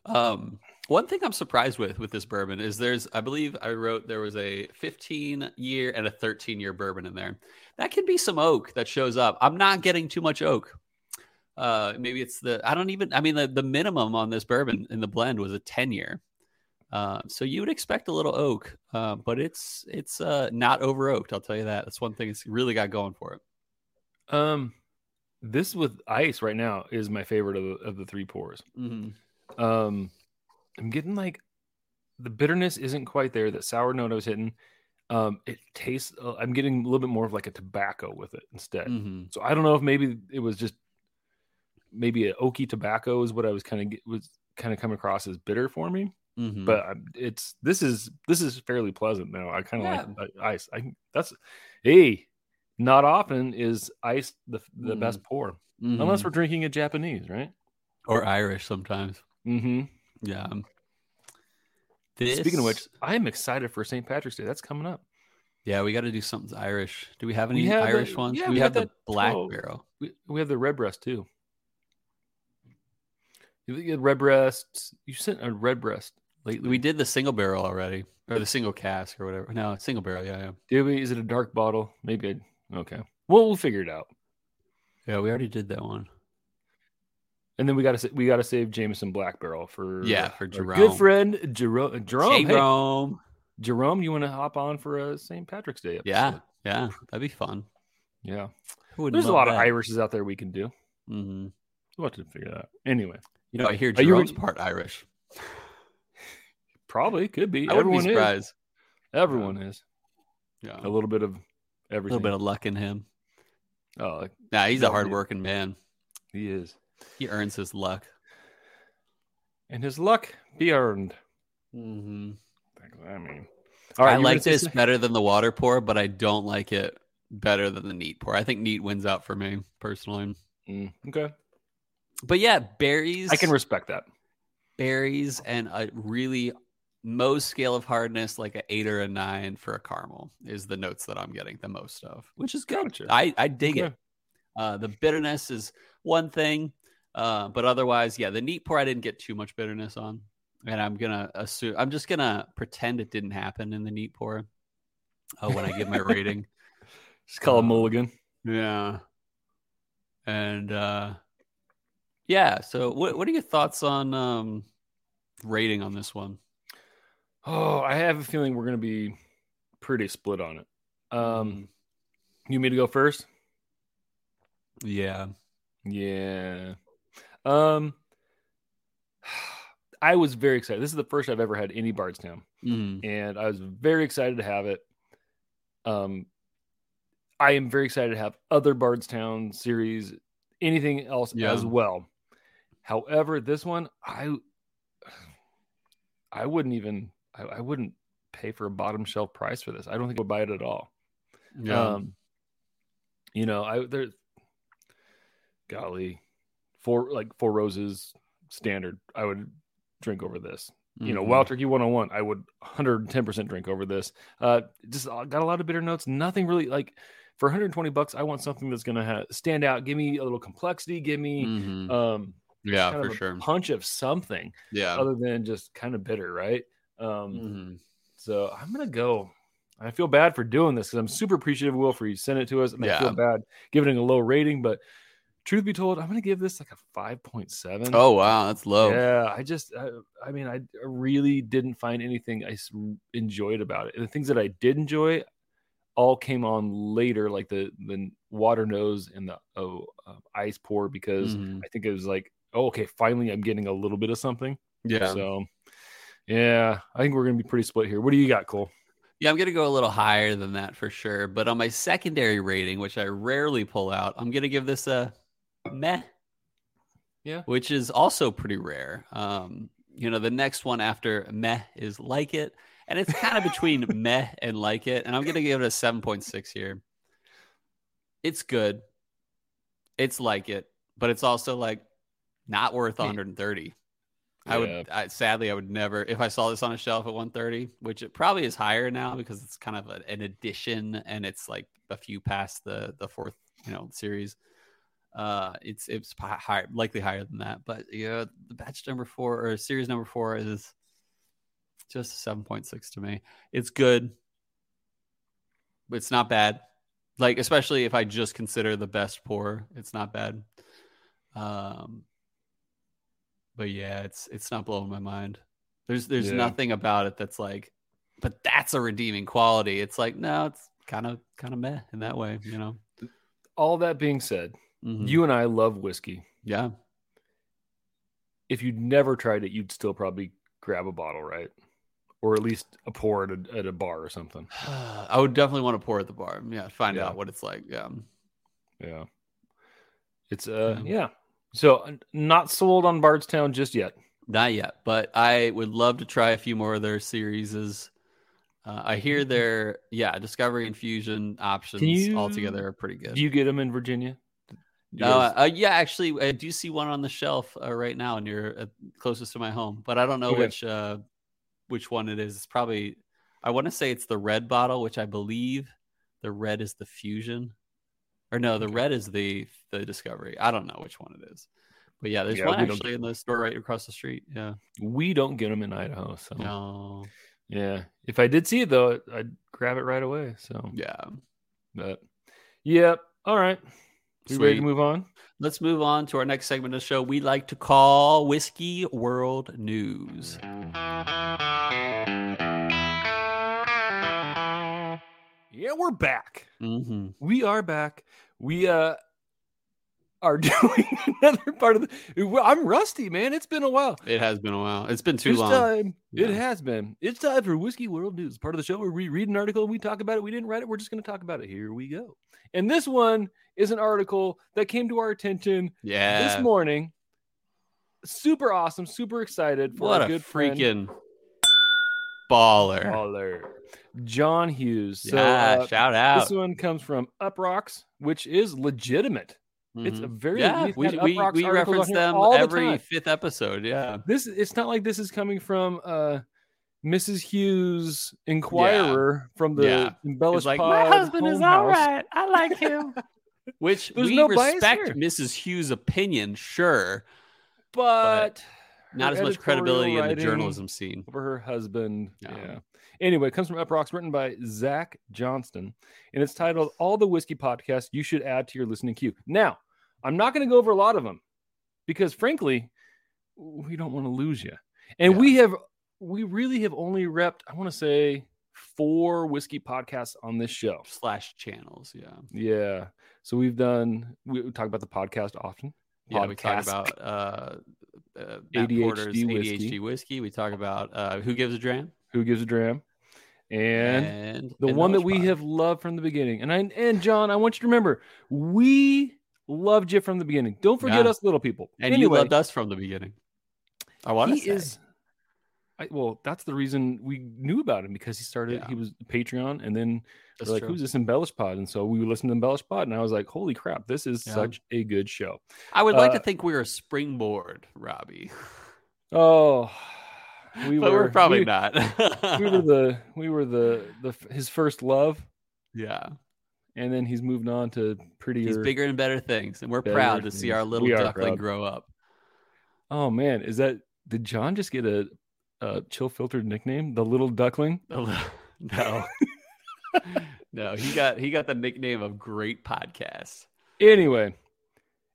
Um, one thing I'm surprised with with this bourbon is there's, I believe I wrote there was a 15 year and a 13 year bourbon in there. That could be some oak that shows up. I'm not getting too much oak. Uh, maybe it's the I don't even. I mean, the the minimum on this bourbon in the blend was a 10 year. Uh, so you would expect a little oak, uh, but it's it's uh, not over oaked. I'll tell you that. That's one thing it's really got going for it. Um, this with ice right now is my favorite of the, of the three pours. Mm-hmm. Um, I'm getting like the bitterness isn't quite there. That sour note I was hitting. Um, it tastes. Uh, I'm getting a little bit more of like a tobacco with it instead. Mm-hmm. So I don't know if maybe it was just maybe an oaky tobacco is what I was kind of was kind of coming across as bitter for me. Mm-hmm. But it's this is this is fairly pleasant now. I kind of like uh, ice. I that's hey, not often is ice the the Mm. best pour Mm-hmm. unless we're drinking a Japanese, right? or Irish sometimes. Mm-hmm. Yeah. Speaking of which, I am excited for St. Patrick's Day. That's coming up. yeah, we got to do something Irish. Do we have We any have Irish the- ones? yeah, we, we have the black 12. barrel. We, we have the Redbreast too. You get Redbreast. You sent a Redbreast We did the single barrel already, or the single cask, or whatever. No, single barrel. Yeah, yeah, Did we? Is it a dark bottle? Maybe. I, okay. Well, we'll figure it out. yeah. We already did that one. And then we got to we got to save Jameson Black Barrel for Yeah, for Jerome. good friend Jerome. Jerome, hey, Jerome. Jerome, you want to hop on for a St. Patrick's Day episode? Yeah, yeah, that'd be fun. yeah. Who would There's a lot of? Irishes out there we can do. Mhm. We'll have to figure that out. Anyway, You know, I hear Are you Jerome's part Irish. Probably could be. I wouldn't be Everyone is. surprised. Everyone is Yeah, a little bit of everything. a little bit of luck in him. oh, like, Nah, he's a Yeah, dude. hardworking man. he is, He earns his luck. and his luck be earned. Mm-hmm. I mean, I like gonna say this better than the water pour, but I don't like it better than the neat pour. I think neat wins out for me personally. Mm, okay, But yeah, berries. I can respect that. berries and a really Mohs scale of hardness, like a eight or a nine for a caramel, is the notes that I'm getting the most of, which is good. Gotcha. I I dig Okay. it. Uh, the bitterness is one thing, uh, but otherwise, yeah, the neat pour I didn't get too much bitterness on, and I'm gonna assume I'm just gonna pretend it didn't happen in the neat pour. Uh, when I give my rating, Just call him Um, Mulligan. yeah, and uh, yeah. So, what what are your thoughts on um, rating on this one? Oh, I have a feeling we're gonna be pretty split on it. Mm. Um, you want me to go first? Yeah. Yeah. Um, I was very excited. This is the first I've ever had any Bardstown, Mhm. and I was very excited to have it. Um, I am very excited to have other Bardstown series, anything else Yeah. as well. However, this one, I, I wouldn't even, I, I wouldn't pay for a bottom shelf price for this. I don't think I'd buy it at all. Yeah. Um, you know, I there, golly, four like four roses standard. I would drink over this. You know, Mhm. Wild Turkey 101, I would 110% drink over this. Uh, just uh, got a lot of bitter notes. Nothing really like for 120 bucks. I want something that's going to have stand out. Give me a little complexity. Give me Mhm. um, yeah, for sure. punch of something Yeah. other than just kind of bitter, right? Um, Mhm. so I'm gonna go. I feel bad for doing this because I'm super appreciative, Will, for you sent it to us, and I feel bad giving it a low rating. But truth be told, I'm gonna give this like a 5.7. Oh wow, that's low. yeah. I just, I, I mean, I really didn't find anything I enjoyed about it. And the things that I did enjoy all came on later, like the the water nose and the oh, uh, ice pour, because Mhm. I think it was like, oh, okay, finally, I'm getting a little bit of something. Yeah. So, yeah, I think we're gonna be pretty split here. What do you got, Cole? Yeah, I'm gonna go a little higher than that for sure. But on my secondary rating, which I rarely pull out, I'm gonna give this a meh. Yeah. Which is also pretty rare. Um, you know, the next one after meh is like it. And it's kind of between meh and like it. And I'm gonna give it a 7.6 here. It's good. It's like it, but it's also like not worth 130. I Yeah. would I, sadly I would never if I saw this on a shelf at 130, which it probably is higher now because it's kind of a, an addition and it's like a few past the the fourth you know series. Uh, it's it's higher, likely higher than that, but yeah, the batch number four or series number four is just 7.6 to me. It's good, but it's not bad. Like especially if I just consider the best pour, it's not bad. Um, but yeah, it's it's not blowing my mind. There's there's Yeah. nothing about it that's like, but that's a redeeming quality. It's like no, it's kind of kind of meh in that way, you know. All that being said, Mhm. you and I love whiskey. yeah, If you'd never tried it, you'd still probably grab a bottle, right? Or at least a pour at a, at a bar or something. I would definitely want to pour at the bar. Yeah, find Yeah. out what it's like. Yeah, Yeah. It's uh Yeah. yeah. So uh, not sold on Bardstown just yet. not yet, but I would love to try a few more of their series. Uh, I hear their yeah discovery and fusion options you- altogether are pretty good. Do you get them in Virginia? No, guys- uh, yeah, actually, I do see one on the shelf uh, right now near uh, closest to my home, but I don't know Okay. which uh, which one it is. It's probably I want to say it's the red bottle, which I believe the red is the fusion, or no, the red is the the discovery. I don't know which one it is, but yeah, there's Yeah, one actually in the store right across the street. Yeah, we don't get them in Idaho. So no, yeah. If I did see it though, I'd grab it right away. So yeah. but yep. All right. We ready to move on? Let's move on to our next segment of the show. We like to call Whiskey World News. Yeah, we're back. hmm We are back. We uh are doing another part of the I'm rusty, man. It's been a while. It has been a while. It's been too It's long. time. It has been. It's time for Whiskey World News, part of the show where we read an article and we talk about it. We didn't write it. We're just going to talk about it. Here we go. And this one is an article that came to our attention Yeah. this morning. Super awesome. Super excited for what our a good friend, freaking baller. baller, John Hughes. So yeah, uh, shout out. this one comes from Uproxx, which is legitimate. It's a Mhm. very yeah, we've we, we, Uproxx we articles on reference them all the every time. fifth episode. Yeah. This it's not like this is coming from uh Mrs. Hughes Inquirer from the Yeah. embellished like, pod my husband is home all house." right. I like him. Which There's we no respect. Mrs. Hughes' opinion, sure, but not as much credibility in the journalism scene. over her husband. No. Yeah. Anyway, it comes from Uproxx, written by Zach Johnston, and it's titled "All the Whiskey Podcasts You Should Add to Your Listening Queue." Now, I'm not going to go over a lot of them because, frankly, we don't want to lose you, and Yeah. we have we really have only repped. I want to say four whiskey podcasts on this show. Slash channels, yeah. Yeah. So we've done. We, talk about the podcast often. Yeah, we talk about uh, uh, ADHD Porter's whiskey. ADHD whiskey. We talk about uh, Who Gives a Dram Who gives a dram? And and the and one that we have loved from the beginning. And I and John, I want you to remember, we loved you from the beginning. Don't forget Yeah. us, little people. and anyway, you loved us from the beginning. I want to say. is. I, well, that's the reason we knew about him because he started. Yeah. He was Patreon, and then like, true. "Who's this Embellish Pod?" And so we listened to Embellish Pod, and I was like, "Holy crap, this is Yeah. such a good show." I would like uh, to think we were a springboard, Robbie, Oh, we but were we're probably we, not. we were the we were the the his first love, yeah, and then he's moved on to prettier. he's bigger and better things, and we're proud to see our little duckling proud. grow up. Oh man, is that did John just get a, a chill filtered nickname? The little duckling? no, no, he got he got the nickname of Great Podcast. Anyway,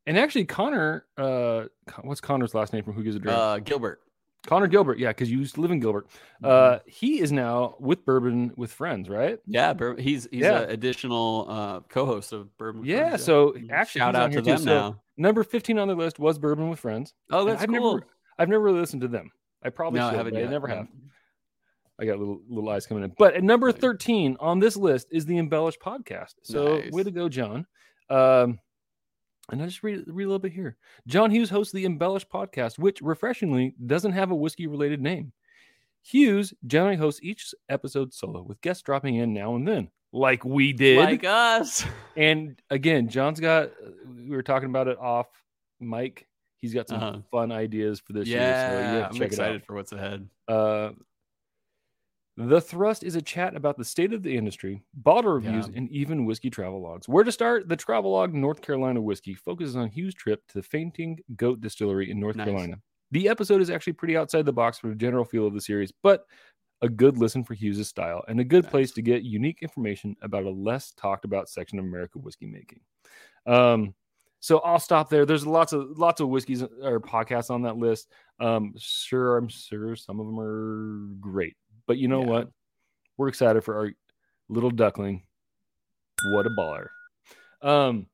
and actually Connor, uh, what's Connor's last name from Who Gives a Drink? Uh, Gilbert. Connor Gilbert, yeah, because you used to live in Gilbert. Mm-hmm. Uh, he is now with Bourbon with Friends, right? Yeah, he's he's Yeah. an additional uh, co-host of Bourbon. with Yeah, Friends, so Mhm. actually shout out to here too. them So- now. Number fifteen on the list was Bourbon with Friends. Oh, that's I've cool. never, I've never really listened to them. I probably no, I should, haven't but yet. I never have. I got little little eyes coming in. But at number 13 on this list is the Embellish podcast. So Nice. way to go, John. Um, and I just read, read a little bit here. John Hughes hosts the Embellish podcast, which refreshingly doesn't have a whiskey related name. Hughes generally hosts each episode solo, with guests dropping in now and then, like we did. Like us. and again, John's got, we were talking about it off mic. He's got some Uh-huh. fun ideas for this year. So Yeah, you have to I'm check it out. excited for what's ahead. Uh, the Thrust is a chat about the state of the industry, bottle reviews, Yeah. and even whiskey travel logs. Where to start? The Travelog North Carolina Whiskey focuses on Hughes' trip to the Fainting Goat Distillery in North Nice. Carolina. The episode is actually pretty outside the box for the general feel of the series, but a good listen for Hughes' style and a good Nice. place to get unique information about a less talked about section of American whiskey making. Um, so I'll stop there. There's lots of lots of whiskeys or podcasts on that list. Um, sure, I'm sure some of them are great, but you know Yeah. what? We're excited for our little duckling. What a baller! Um,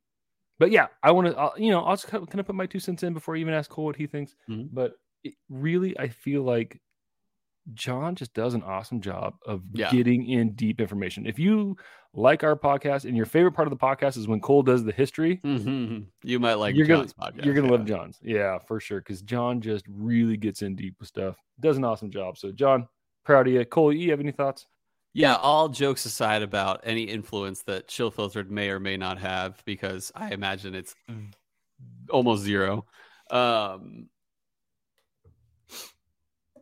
but yeah, I want to. You know, I'll just kind of, put my two cents in before I even ask Cole what he thinks. Mhm. But it, really, I feel like John just does an awesome job of Yeah. getting in deep information. If you like our podcast and your favorite part of the podcast is when Cole does the history, Mhm. You might like You're gonna- John's podcast. you're gonna yeah. love John's. Yeah, for sure. Because John just really gets in deep with stuff. Does an awesome job. So, John, proud of you. Cole, you have any thoughts? Yeah, all jokes aside about any influence that Chill Filtered may or may not have, because I imagine it's almost zero. Um,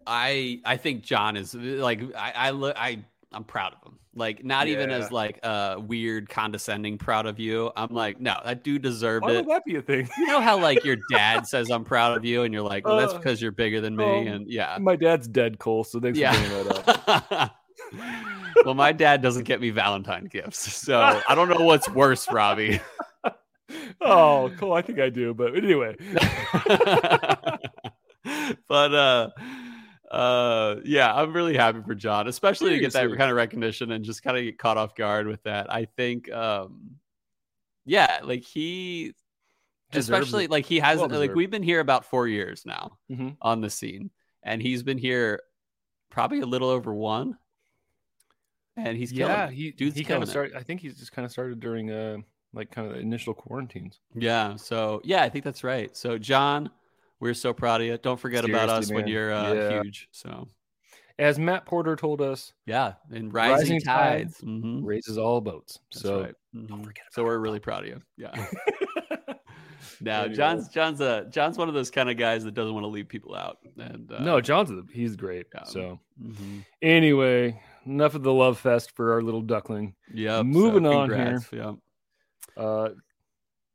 I I think John is like I I look I I'm proud of him. Like not even as like a weird condescending proud of you. I'm like no, that dude deserved Why it. would that be a thing? You know how like your dad says I'm proud of you, and you're like, well, that's Uh, because you're bigger than me, um, and yeah, My dad's dead, Cole. So thanks for bringing that up. well, my dad doesn't get me Valentine gifts, so I don't know what's worse, Robbie. oh, Cole, I think I do. But anyway, but uh, uh, yeah, I'm really happy for John, especially to get that kind of recognition and just kind of get caught off guard with that. I think, um, yeah, like he, Deserves especially it. like he hasn't Well like we've been here about four years now Mhm. on the scene, and he's been here probably a little over one. And he's yeah, he Dude's he kind of started. I think he's just kind of started during uh like kind of the initial quarantines. Yeah. So yeah, I think that's right. So John, we're so proud of you. Don't forget about us Seriously, when you're uh, Yeah. huge. So As Matt Porter told us, yeah, and rising, Rising tide tides. Mhm. raises all boats. That's so right. Mhm. forget So we're really proud of you. Yeah. Now. John's John's a John's one of those kind of guys that doesn't want to leave people out. And uh, no, John's a- he's great. Yeah. So mhm. anyway, enough of the love fest for our little duckling. Yeah. Moving so on here. Yep. Uh,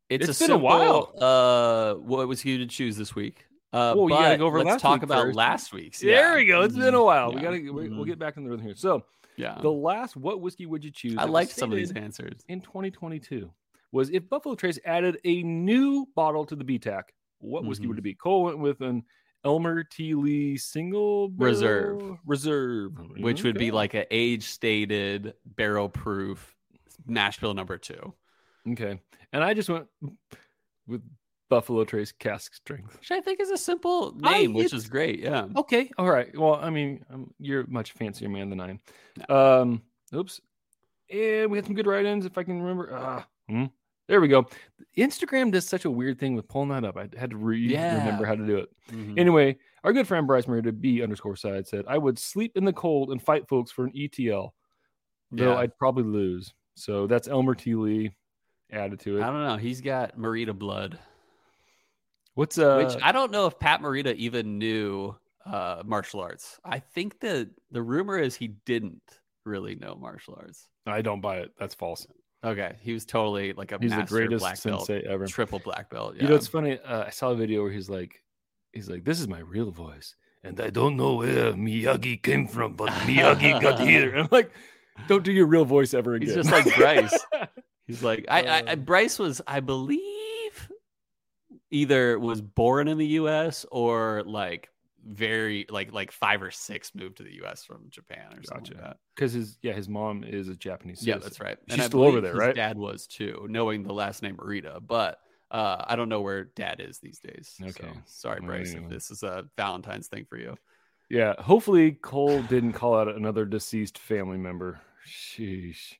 It's, It's a been a while. Uh, what was he to choose this week? Uh, Well, you gotta go over let's last talk about first. last week's. there we go. It's been a Mhm. while. We gotta we, we'll Mhm. get back in the rhythm here. So Yeah. the last, what whiskey would you choose? I liked some of these answers. in 2022 was if Buffalo Trace added a new bottle to the BTAC, what whiskey Mhm. would it be? Cole went with an Elmer T. Lee single barrel- Reserve. reserve, which would be like an age stated barrel proof mash bill number two, okay. And I just went with Buffalo Trace cask strength. which I think is a simple I- name, which is great. Yeah. Okay, all right. Well, I mean, um, you're a much fancier man than I am. Um, oops. And we had some good write-ins, if I can remember. Ah, hmm. There we go. Instagram does such a weird thing with pulling that up. I had to re- Yeah. remember how to do it. Mhm. Anyway, our good friend Bryce Merida B underscore side said, I would sleep in the cold and fight folks for an ETL, though Yeah. I'd probably lose. So that's Elmer T. Lee added to it. I don't know. He's got Marita blood, What's uh which I don't know if Pat Morita even knew uh, martial arts. I think the the rumor is he didn't really know martial arts. I don't buy it. That's false. Okay, he was totally like a He's the master greatest black belt, ever. triple black belt. Yeah. You know, it's funny. Uh, I saw a video where he's like, he's like, this is my real voice, and I don't know where Miyagi came from, but Miyagi got here. I'm like, don't do your real voice ever again. He's just like Bryce. He's like, I, I, I Uh, Bryce was, I believe, either was born in the U.S. or like very like like five or six moved to the U.S. from Japan or something Gotcha. like that. because his yeah his mom is a Japanese. Yeah, that's right. She's I still over there, his right? Dad was too, knowing the last name Marita, but uh, I don't know where Dad is these days. Okay. So, sorry, Bryce, if this is a Valentine's thing for you. Yeah. Hopefully Cole didn't call out another deceased family member. Sheesh.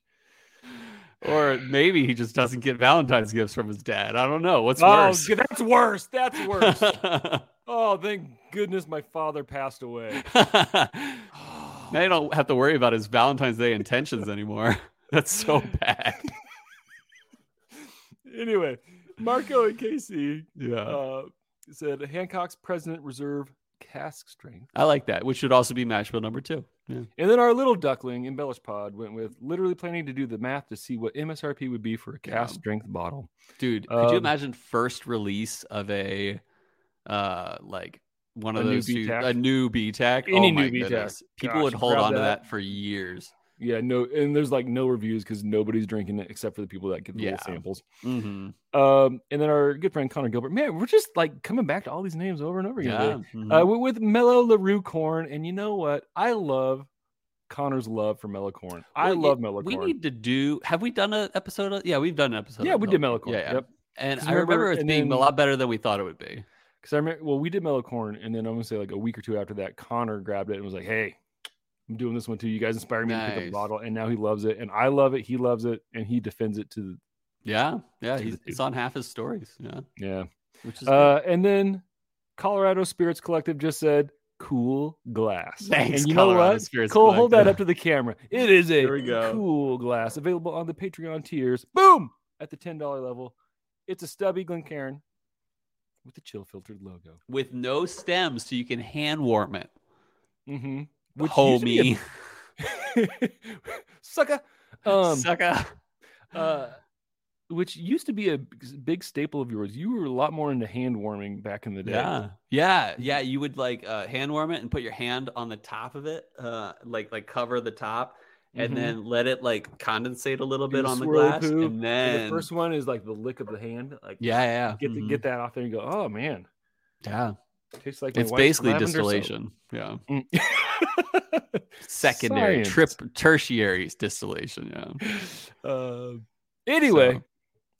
Or maybe he just doesn't get Valentine's gifts from his dad. I don't know. What's Oh, worse? that's worse. That's worse. oh, thank goodness my father passed away. now you don't have to worry about his Valentine's Day intentions anymore. That's so bad. anyway, Marco and Casey Yeah. uh, said Hancock's President Reserve cask strength. I like that, which should also be mash bill number two. Yeah. And then our little duckling, Embellish Pod, went with literally planning to do the math to see what MSRP would be for a cask Yeah. strength bottle. Dude, could you Um, imagine first release of a uh like one of A new those two, a new BTAC? Any oh new BTAC. goodness. People Gosh, would hold on to that. that for years. Yeah, no, and there's like no reviews because nobody's drinking it except for the people that get the Yeah. little samples. hmm Um, and then our good friend Connor Gilbert. Man, we're just like coming back to all these names over and over again. Yeah. mhm. Uh, with, Mellow Larue Corn, and you know what? I love Connor's love for Mellow Corn. I Well, love yeah, Mellow we need to do have we done an episode of yeah, we've done an episode yeah, we did Mellow Corn. Yeah, yeah. Yep. And I remember, remember- it being a lot better than we thought it would be. Because I remember, well, we did Mellow Corn, and then I'm gonna say like a week or two after that, Connor grabbed it and was like, "Hey, I'm doing this one too. You guys inspired me to pick up a bottle, and now he loves it, and I love it. He loves it, and he defends it to the Yeah, yeah, Dude, he's dude. it's on half his stories. Yeah, yeah. which is Uh, and then Colorado Spirits Collective just said cool glass. Thanks, and you know Colorado what? Spirits Cole, hold that up to the camera. It is a we go. cool glass available on the Patreon tiers. Boom! At the $10 level. It's a stubby Glencairn with the chill filtered logo. with no stems, so you can hand warm it. Mm-hmm. Homie, Sucker. Um, sucker. uh, which used to be a big staple of yours. You were a lot more into hand warming back in the day. Yeah, yeah, yeah. You would like uh, hand warm it and put your hand on the top of it, uh, like like cover the top, and Mhm. then let it like condensate a little bit the on the glass, poo, and And then the first one is like the lick of the hand. Like yeah, yeah, get the, mhm. get that off there and go, oh man, yeah. tastes like It's basically lavender soap." distillation. Yeah, Mm. secondary, Science. trip, tertiary distillation. Yeah. Uh, anyway, So-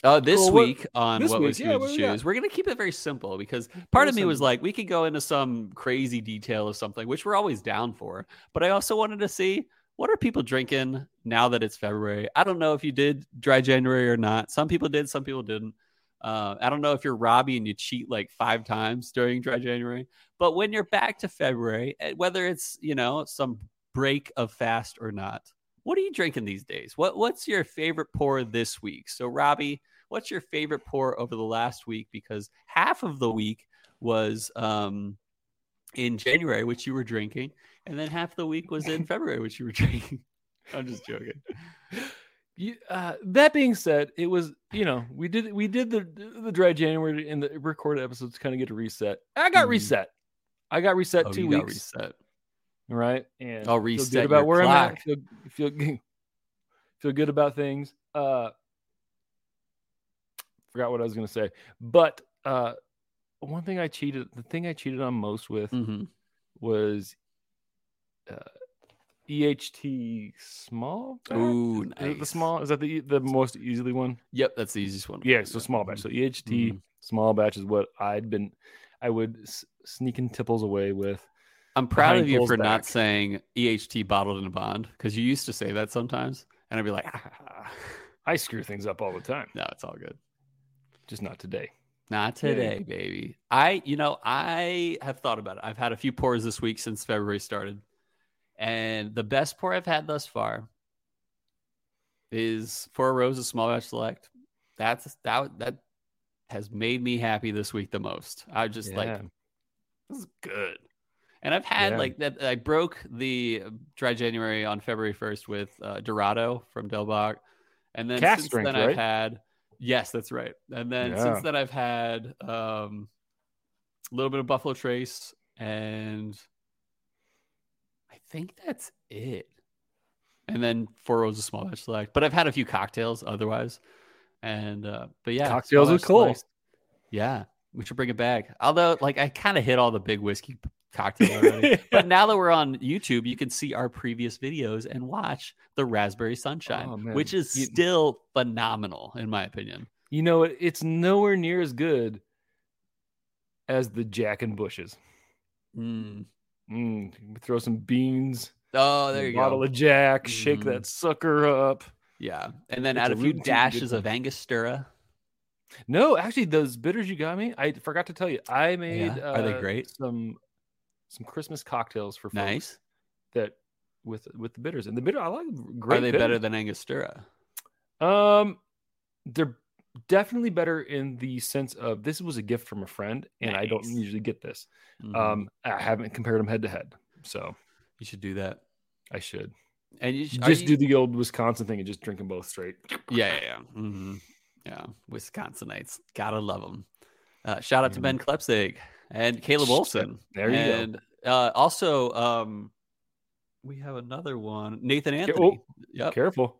Uh, this what- week on this what week, was yeah, what to we choose, we're gonna keep it very simple because part of me was like, we could go into some crazy detail of something, which we're always down for. But I also wanted to see what are people drinking now that it's February. I don't know if you did dry January or not. Some people did, some people didn't. Uh, I don't know if you're Robbie and you cheat like five times during dry January. But when you're back to February, eh, whether it's you know some break of fast or not, what are you drinking these days? What what's your favorite pour this week? So Robbie, what's your favorite pour over the last week? Because half of the week was um in January, which you were drinking, and then half the week was in February, which you were drinking. I'm just joking. you, uh, that being said, it was you know we did we did the the dry January and the recorded episodes to kind of get a reset. I got Mhm. reset. I got reset Oh, two you got weeks. reset. All right, and I'll reset good about where I'm at. Feel feel feel good about things. Uh, forgot what I was gonna say, but uh, one thing I cheated. The thing I cheated on most with hmm was uh, EHT small. batch? Ooh, Is it the small is that the the most easily one? Yep, that's the easiest one. Yeah, so small batch. So EHT Mhm. small batch is what I'd been. I would s- sneaking tipples away with. I'm proud of you Cole's for not saying EHT bottled in a bond because you used to say that sometimes, and I'd be like, ah. I screw things up all the time, no, it's all good. just not today. Not Yay. today, baby. I, you know, I have thought about it. I've had a few pours this week since February started. And the best pour I've had thus far is Four Roses Small Batch Select. That's that that has made me happy this week the most. I just like Yeah. this is good. And I've had Yeah. like that. I broke the dry January on February 1st with uh, Dorado from Del Bac. And then Cask since strength, then right? I've had, yes, that's right. And then Yeah. since then I've had um, a little bit of Buffalo Trace and think that's it. And then Four Roses Small Batch Select. But I've had a few cocktails otherwise. And, uh, but yeah. Cocktails are cool. Select. Yeah, we should bring it back. Although, like, I kind of hit all the big whiskey cocktails already. but now that we're on YouTube, you can see our previous videos and watch the Raspberry Sunshine, Oh, which is You- still phenomenal, in my opinion. You know, it, it's nowhere near as good as the Jack and Bushes. Mm. Mm, throw some beans. Oh, there you bottle go. Bottle of Jack. Shake Mhm. that sucker up. Yeah, and then It's add a a few rootin' tootin' good dashes of Angostura. No, actually, those bitters you got me, I forgot to tell you. I made. Yeah? Are they uh, great? Some some Christmas cocktails for folks Nice. that with with the bitters and the bitter. I like great. Are they bitters. better than Angostura? Um, they're definitely better in the sense of this was a gift from a friend, and I don't usually get this. Mhm. Um, I haven't compared them head to head, so you should do that. I should And you sh- just you- do the old Wisconsin thing and just drink them both straight. Yeah, yeah, yeah. hmm Yeah, Wisconsinites, gotta love them. Uh, shout out to Ben Klepsig and Caleb Olson. There you go. uh, also, um, we have another one, Nathan oh, Anthony. yep. Careful.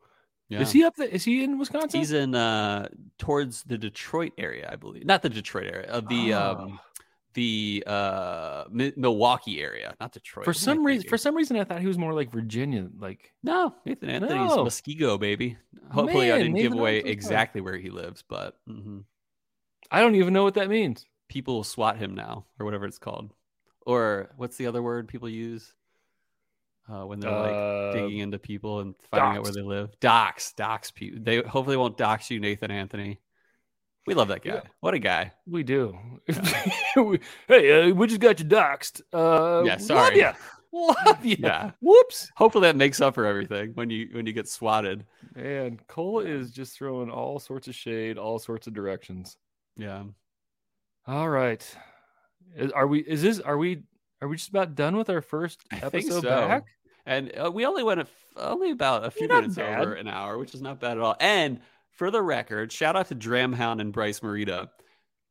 Yeah. Is he up there? Is he in Wisconsin? He's in uh towards the Detroit area, I believe. Not the Detroit area of the um Ah. the uh Mi- Milwaukee area, not Detroit. for What am I some reason. For some reason, I thought he was more like Virginia. Like no, Nathan Anthony's No. Muskego, baby. Hopefully, I didn't give away exactly where he lives, but mhm. I don't even know what that means. people will swat him now, or whatever it's called. Or what's the other word people use uh, when they're like Uh, digging into people and finding out where they live? Dox, dox people. They hopefully won't dox you, Nathan Anthony. We love that guy. Yeah. What a guy. we do. We- hey, uh, we just got you doxxed. Uh, Yeah, love sorry. ya. Love ya. Yeah. Whoops. Hopefully that makes up for everything when you when you get swatted. And Cole is just throwing all sorts of shade, all sorts of directions. Yeah. All right. Is, are we? Is this? Are we? Are we just about done with our first episode so. back? And uh, we only went a f- only about a few minutes over an hour, which is not bad at all. And for the record, shout out to Dramhound and Bryce Marita.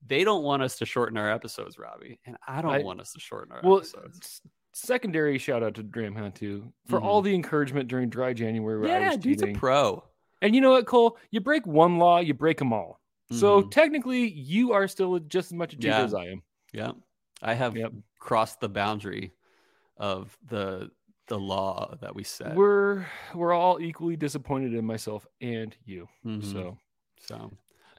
They don't want us to shorten our episodes, Robbie, and I don't I- want us to shorten our Well, episodes. secondary shout out to Dramhound too for all the encouragement during dry January. Where I Mm-hmm. Yeah, was dude's a pro. And you know what, Cole? You break one law, you break them all. So Mhm. technically, you are still just as much a cheater Yeah. as I am. yeah, I have Yep. crossed the boundary of the the law that we set. We're we're all equally disappointed in myself and you. Mhm. So so,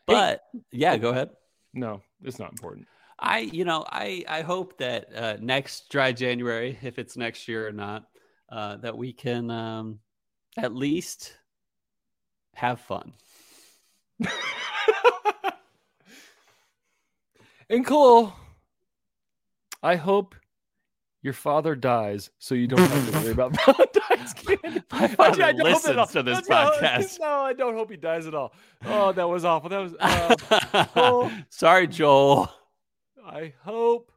but yeah, go ahead. no, it's not important. I, you know, I I hope that uh, next dry January, if it's next year or not, uh, that we can um, at least have fun. and Cole, I hope your father dies so you don't have to worry about Valentine's candy. My father I don't hope listens to this No, podcast. No, I don't hope he dies at all. Oh, that was awful. That was. Uh, Joel. Sorry, Joel. I hope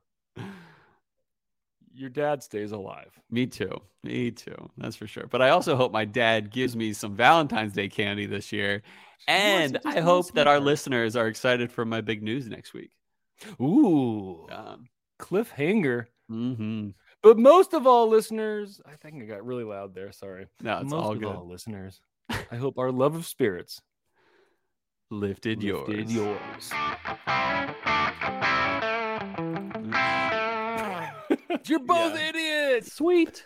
your dad stays alive. Me too. Me too. That's for sure. But I also hope my dad gives me some Valentine's Day candy this year. And I hope that our listeners are excited for my big news next week. Ooh, Um, cliffhanger. Hmm But most of all, listeners, I think I got really loud there. Sorry. No, it's most all of good. all, listeners, I hope our love of spirits Lifted yours. lifted yours. You're both Yeah. idiots. Sweet.